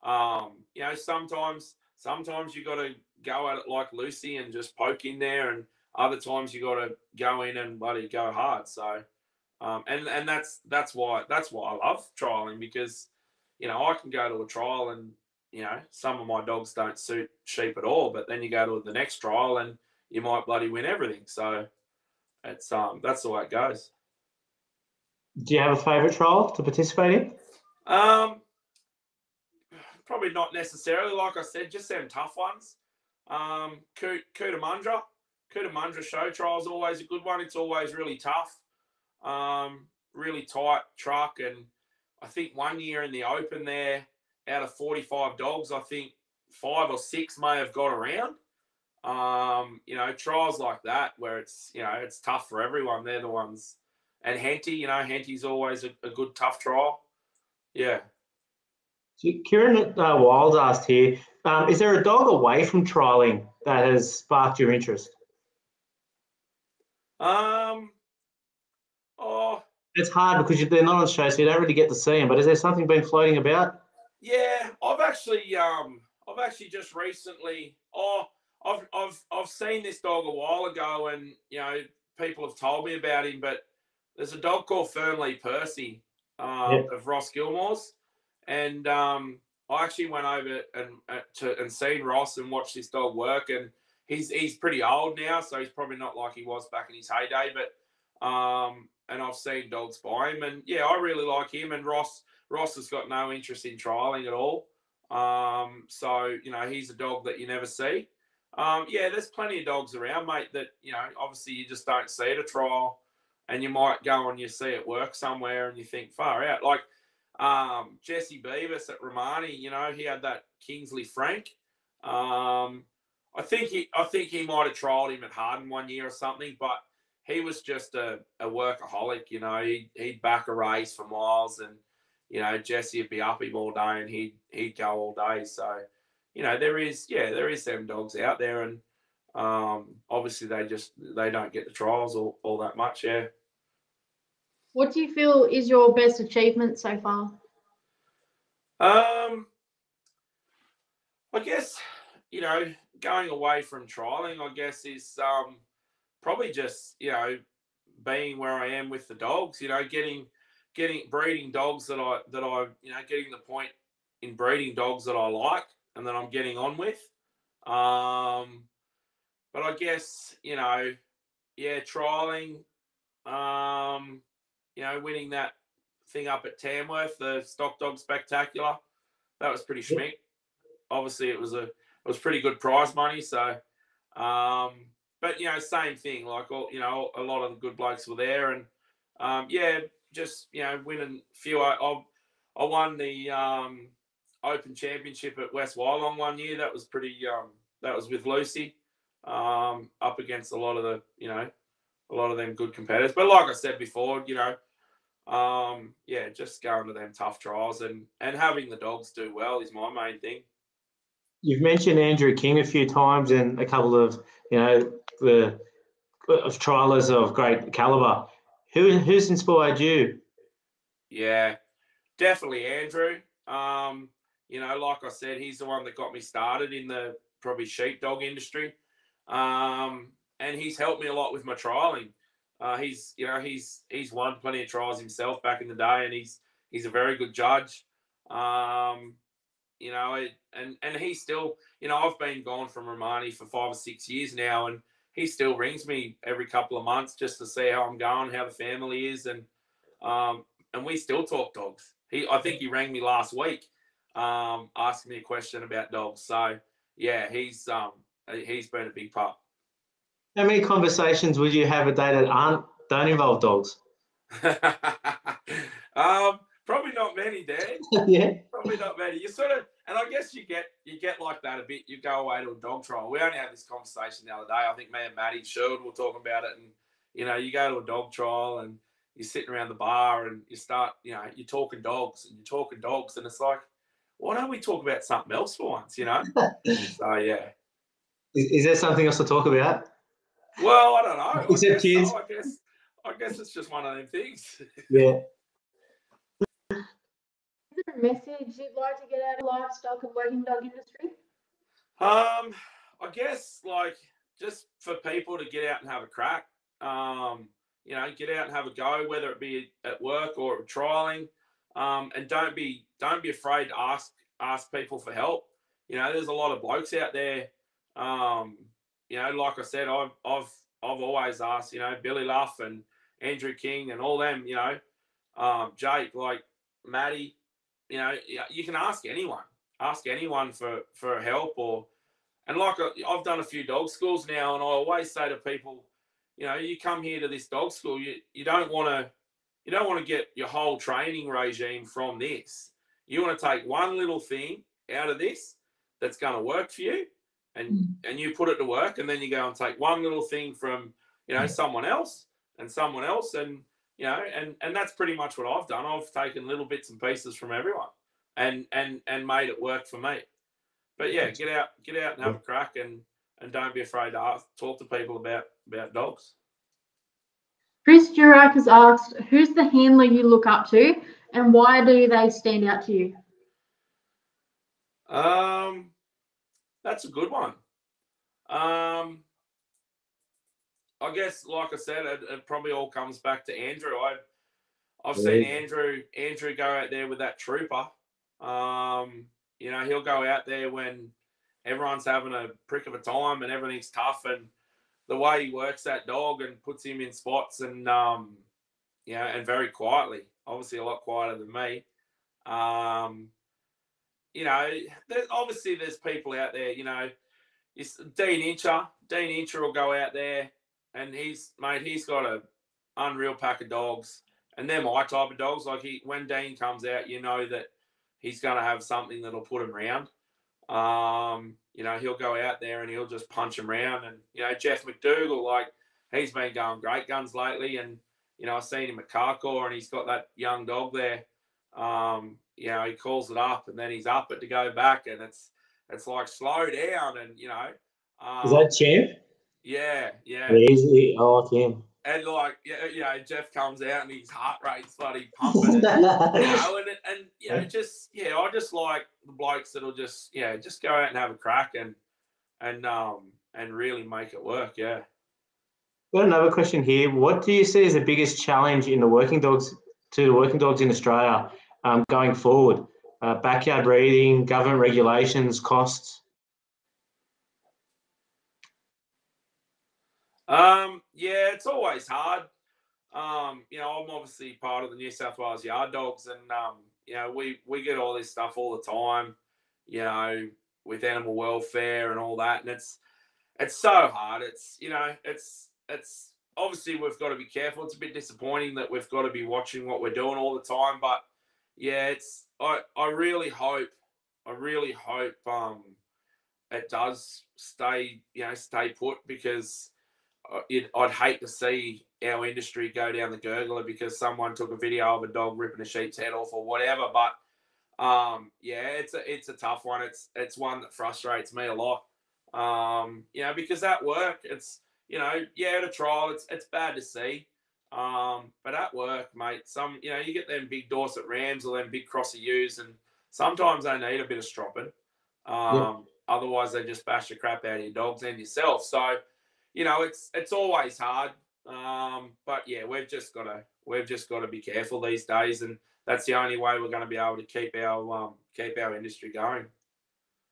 um, you know, sometimes, sometimes you got to go at it like Lucy and just poke in there, and other times you got to go in and bloody go hard. So, um, and and that's that's why that's why I love trialing because, you know, I can go to a trial and you know, some of my dogs don't suit sheep at all, but then you go to the next trial and you might bloody win everything. So it's um that's the way it goes. Do you have a favourite trial to participate in? Um probably not necessarily, like I said, just them tough ones. Um Cootamundra. Cootamundra show trial is always a good one. It's always really tough. Um, really tight truck and I think one year in the open there out of 45 dogs, I think five or six may have got around. Um, you know, trials like that where it's, you know, it's tough for everyone. They're the ones. And Henty, you know, Henty's always a, a good, tough trial. Yeah. So Kieran uh, Wild asked here, um, is there a dog away from trialing that has sparked your interest? Um, oh, It's hard because they're not on show, so you don't really get to see them. But is there something been floating about? Yeah, I've actually um I've actually just recently oh I've I've I've seen this dog a while ago and you know people have told me about him, but there's a dog called Fernley Percy um, Yep. of Ross Gilmore's, and um, I actually went over and uh, to and seen Ross and watched this dog work, and he's he's pretty old now, so he's probably not like he was back in his heyday, but um and I've seen dogs by him, and yeah, I really like him and Ross. Ross has got no interest in trialing at all. Um, so you know he's a dog that you never see. Um, yeah, there's plenty of dogs around, mate. That you know, obviously you just don't see at a trial, and you might go and you see it work somewhere, and you think far out. Like um, Jesse Beavis at Romani, you know, he had that Kingsley Frank. Um, I think he, I think he might have trialed him at Harden one year or something, but he was just a, a workaholic. You know, he'd, he'd back a race for miles and you know, Jesse would be up him all day and he'd he'd go all day. So, you know, there is yeah, there is them dogs out there and um obviously they just they don't get the trials all, all that much, yeah. What do you feel is your best achievement so far? Um I guess, you know, going away from trialing, I guess, is um probably just, you know, being where I am with the dogs, you know, getting getting breeding dogs that I that I you know getting the point in breeding dogs that I like and that I'm getting on with. Um, but I guess you know, yeah, trialing, um, you know, winning that thing up at Tamworth, the Stock Dog Spectacular, that was pretty schmick. Obviously, it was a was pretty good prize money. So, um, but you know, same thing. Like all you know, a lot of the good blokes were there, and um, yeah, just you know winning a few. I I, won the um, Open Championship at West Wyalong one year. That was pretty. Um, that was with Lucy, um, up against a lot of the you know, a lot of them good competitors. But like I said before, you know, um, yeah, just going to them tough trials and and having the dogs do well is my main thing. You've mentioned Andrew King a few times and a couple of you know the of trialers of great caliber. Who who's inspired you? Yeah, definitely Andrew. Um, you know, like I said, he's the one that got me started in the probably sheepdog industry. Um, and he's helped me a lot with my trialing. Uh, he's you know he's he's won plenty of trials himself back in the day, and he's he's a very good judge. Um, you know, it, and and he still you know I've been gone from Romani for five or six years now, and he still rings me every couple of months just to see how I'm going, how the family is, and um, and we still talk dogs. He I think he rang me last week, um, asking me a question about dogs. So yeah, he's um he's been a big part. How many conversations would you have a day that aren't don't involve dogs? um, probably not many, Dad. yeah. Probably not many. You sort of, and I guess you get you get like that a bit. You go away to a dog trial. We only had this conversation the other day. I think me and Maddie Sherwood were talking about it, and you know, you go to a dog trial and you're sitting around the bar and you start, you know, you're talking dogs and you're talking dogs, and it's like, why don't we talk about something else for once, you know? so yeah. Is, is there something else to talk about? Well, I don't know. Is it kids? I guess I guess it's just one of them things. Yeah. Message you'd like to get out of livestock and working dog industry? Um, I guess like just for people to get out and have a crack. Um, you know, get out and have a go, whether it be at work or trialing. Um, and don't be don't be afraid to ask ask people for help. You know, there's a lot of blokes out there. Um, you know, like I said, I've I've I've always asked, you know, Billy Luff and Andrew King and all them, you know, um, Jake, like Maddie, you know, you can ask anyone, ask anyone for for help or, and like uh, I've done a few dog schools now, and I always say to people, you know, you come here to this dog school, you you don't want to, you don't want to get your whole training regime from this. You want to take one little thing out of this that's going to work for you and mm. and you put it to work and then you go and take one little thing from you know someone else and someone else and you know and and that's pretty much what I've done. I've taken little bits and pieces from everyone and and and made it work for me. But yeah get out get out and have a crack and and don't be afraid to ask, talk to people about about dogs. Chris Jurek has asked who's the handler you look up to and why do they stand out to you? Um that's a good one. Um, I guess, like I said, it, it, probably all comes back to Andrew. I, I've yeah. seen Andrew Andrew go out there with that trooper. Um, you know, he'll go out there when everyone's having a prick of a time and everything's tough, and the way he works that dog and puts him in spots and um, you know, and very quietly. Obviously, a lot quieter than me. Um, you know, there, obviously there's people out there, you know, it's Dean Incher. Dean Incher will go out there and he's, mate, he's got a unreal pack of dogs. And they're my type of dogs. Like he, when Dean comes out, you know that he's going to have something that'll put him round. Um, you know, he'll go out there and he'll just punch him round. And, you know, Jeff McDougall, like, he's been going great guns lately. And, you know, I've seen him at Carcoar and he's got that young dog there. Um, you know, he calls it up and then he's up it to go back, and it's it's like slow down, and you know. Um, Is that champ? Yeah, yeah. Easily, oh, him. And like, yeah, you know, Jeff comes out and his heart rate's bloody pumping, and, you know, and and you know, just yeah, I just like the blokes that'll just yeah, just go out and have a crack and and um and really make it work. Yeah. Got another question here. What do you see as the biggest challenge in the working dogs to the working dogs in Australia um, going forward? Uh, backyard breeding, government regulations, costs? Um, yeah, it's always hard. Um, you know, I'm obviously part of the New South Wales Yard Dogs, and um, you know, we we get all this stuff all the time. You know, with animal welfare and all that, and it's it's so hard. It's you know, it's it's obviously we've got to be careful. It's a bit disappointing that we've got to be watching what we're doing all the time, but yeah, it's I I really hope I really hope um it does stay you know stay put because it, I'd hate to see our industry go down the gurgler because someone took a video of a dog ripping a sheep's head off or whatever. But um, yeah, it's a it's a tough one. It's it's one that frustrates me a lot. Um, you know, because at work, it's you know, yeah, at a trial, it's it's bad to see. Um, but at work, mate, some you know, you get them big Dorset Rams or them big Crosser ewes, and sometimes they need a bit of stropping. Um, Yeah. Otherwise, they just bash the crap out of your dogs and yourself. So, you know, it's it's always hard. Um, but yeah, we've just got to we've just got to be careful these days, and that's the only way we're going to be able to keep our um, keep our industry going.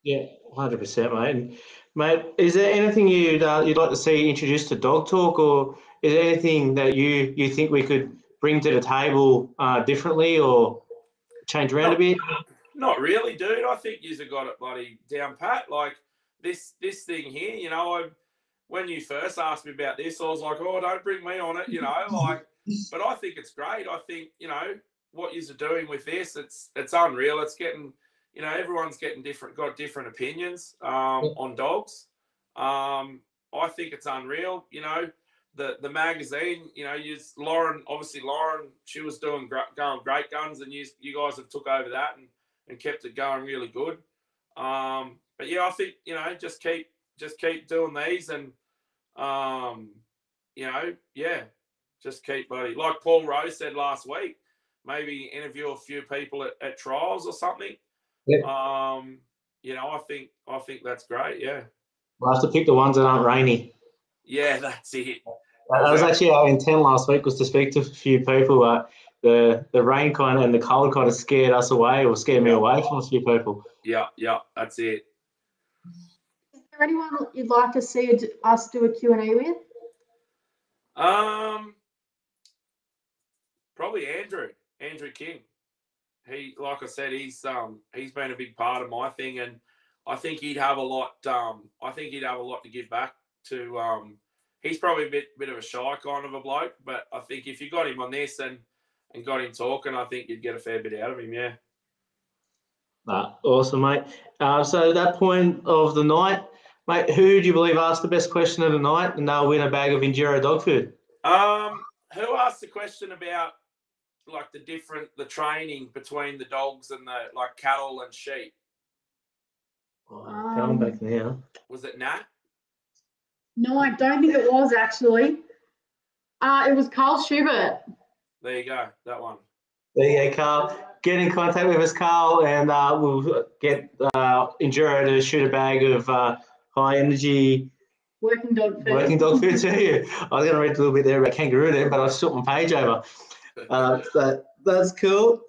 Yeah, hundred percent, mate. And, mate, is there anything you'd uh, you'd like to see introduced to Dog Talk, or is there anything that you you think we could bring to the table uh, differently, or change around a bit? Not really, dude. I think you've got it bloody down pat. Like this this thing here, you know, I when you first asked me about this, I was like, oh, don't bring me on it, you know, like. But I think it's great. I think you know what you're doing with this. It's it's unreal. It's getting, you know, everyone's getting different, got different opinions um, on dogs. Um, I think it's unreal. You know, the the magazine. You know, you Lauren. Obviously, Lauren. She was doing gra- going great guns, and you you guys have took over that and and kept it going really good. Um, but yeah, I think you know just keep just keep doing these and um, you know yeah, just keep buddy. Like Paul Rose said last week, maybe interview a few people at, at trials or something. Yeah. Um, you know, I think I think that's great. Yeah, We'll have to pick the ones that aren't rainy. yeah, that's it. That was actually our intent last week was to speak to a few people, but the the rain kind of and the cold kind of scared us away, or scared me away from a few people. Yeah, yeah, that's it. Is there anyone you'd like to see us do a Q&A with? Um, probably Andrew, Andrew King. He, like I said, he's um he's been a big part of my thing, and I think he'd have a lot. Um, I think he'd have a lot to give back to. Um, he's probably a bit bit of a shy kind of a bloke, but I think if you got him on this and and got him talking, I think you'd get a fair bit out of him. Yeah. Nah, awesome, mate. Uh, so at that point of the night, mate, who do you believe asked the best question of the night, and they'll win a bag of Enduro dog food? Um, who asked the question about like the different the training between the dogs and the like cattle and sheep? Oh, going back now. Was it Nat? No, I don't think it was actually. Uh, it was Carl Schubert. There you go, that one. There you go, Carl. Get in contact with us, Carl, and uh, we'll get uh, Enduro to shoot a bag of uh, high energy Working dog food. working dog food to you. I was going to read a little bit there about kangaroo there, but I flipped my page over. Uh, so that's cool.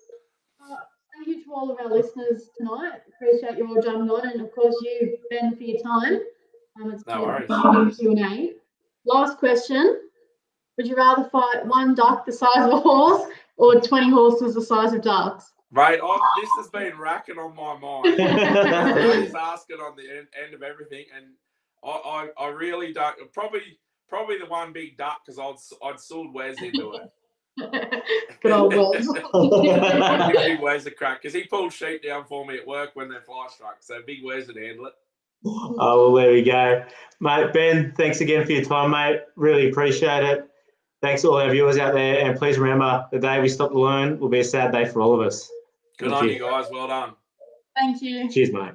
Thank you to all of our listeners tonight. Appreciate you all jumping on, and of course you, Ben, for your time. Um, it's No been worries. a Q and A. Last question: Would you rather fight one duck the size of a horse or twenty horses the size of ducks? Mate, I, this has been racking on my mind. I asking on the end, end of everything, and I, I, I really don't. Probably, probably the one big duck because I'd I'd sold Wes into it. Good old Wes. big Wes a crack because he pulled sheep down for me at work when they're fly struck. So big Wes would handle it. Oh, well, there we go. Mate, Ben, thanks again for your time, mate. Really appreciate it. Thanks to all our viewers out there. And please remember, the day we stop to learn will be a sad day for all of us. Good Thank on you. you guys. Well done. Thank you. Cheers, mate.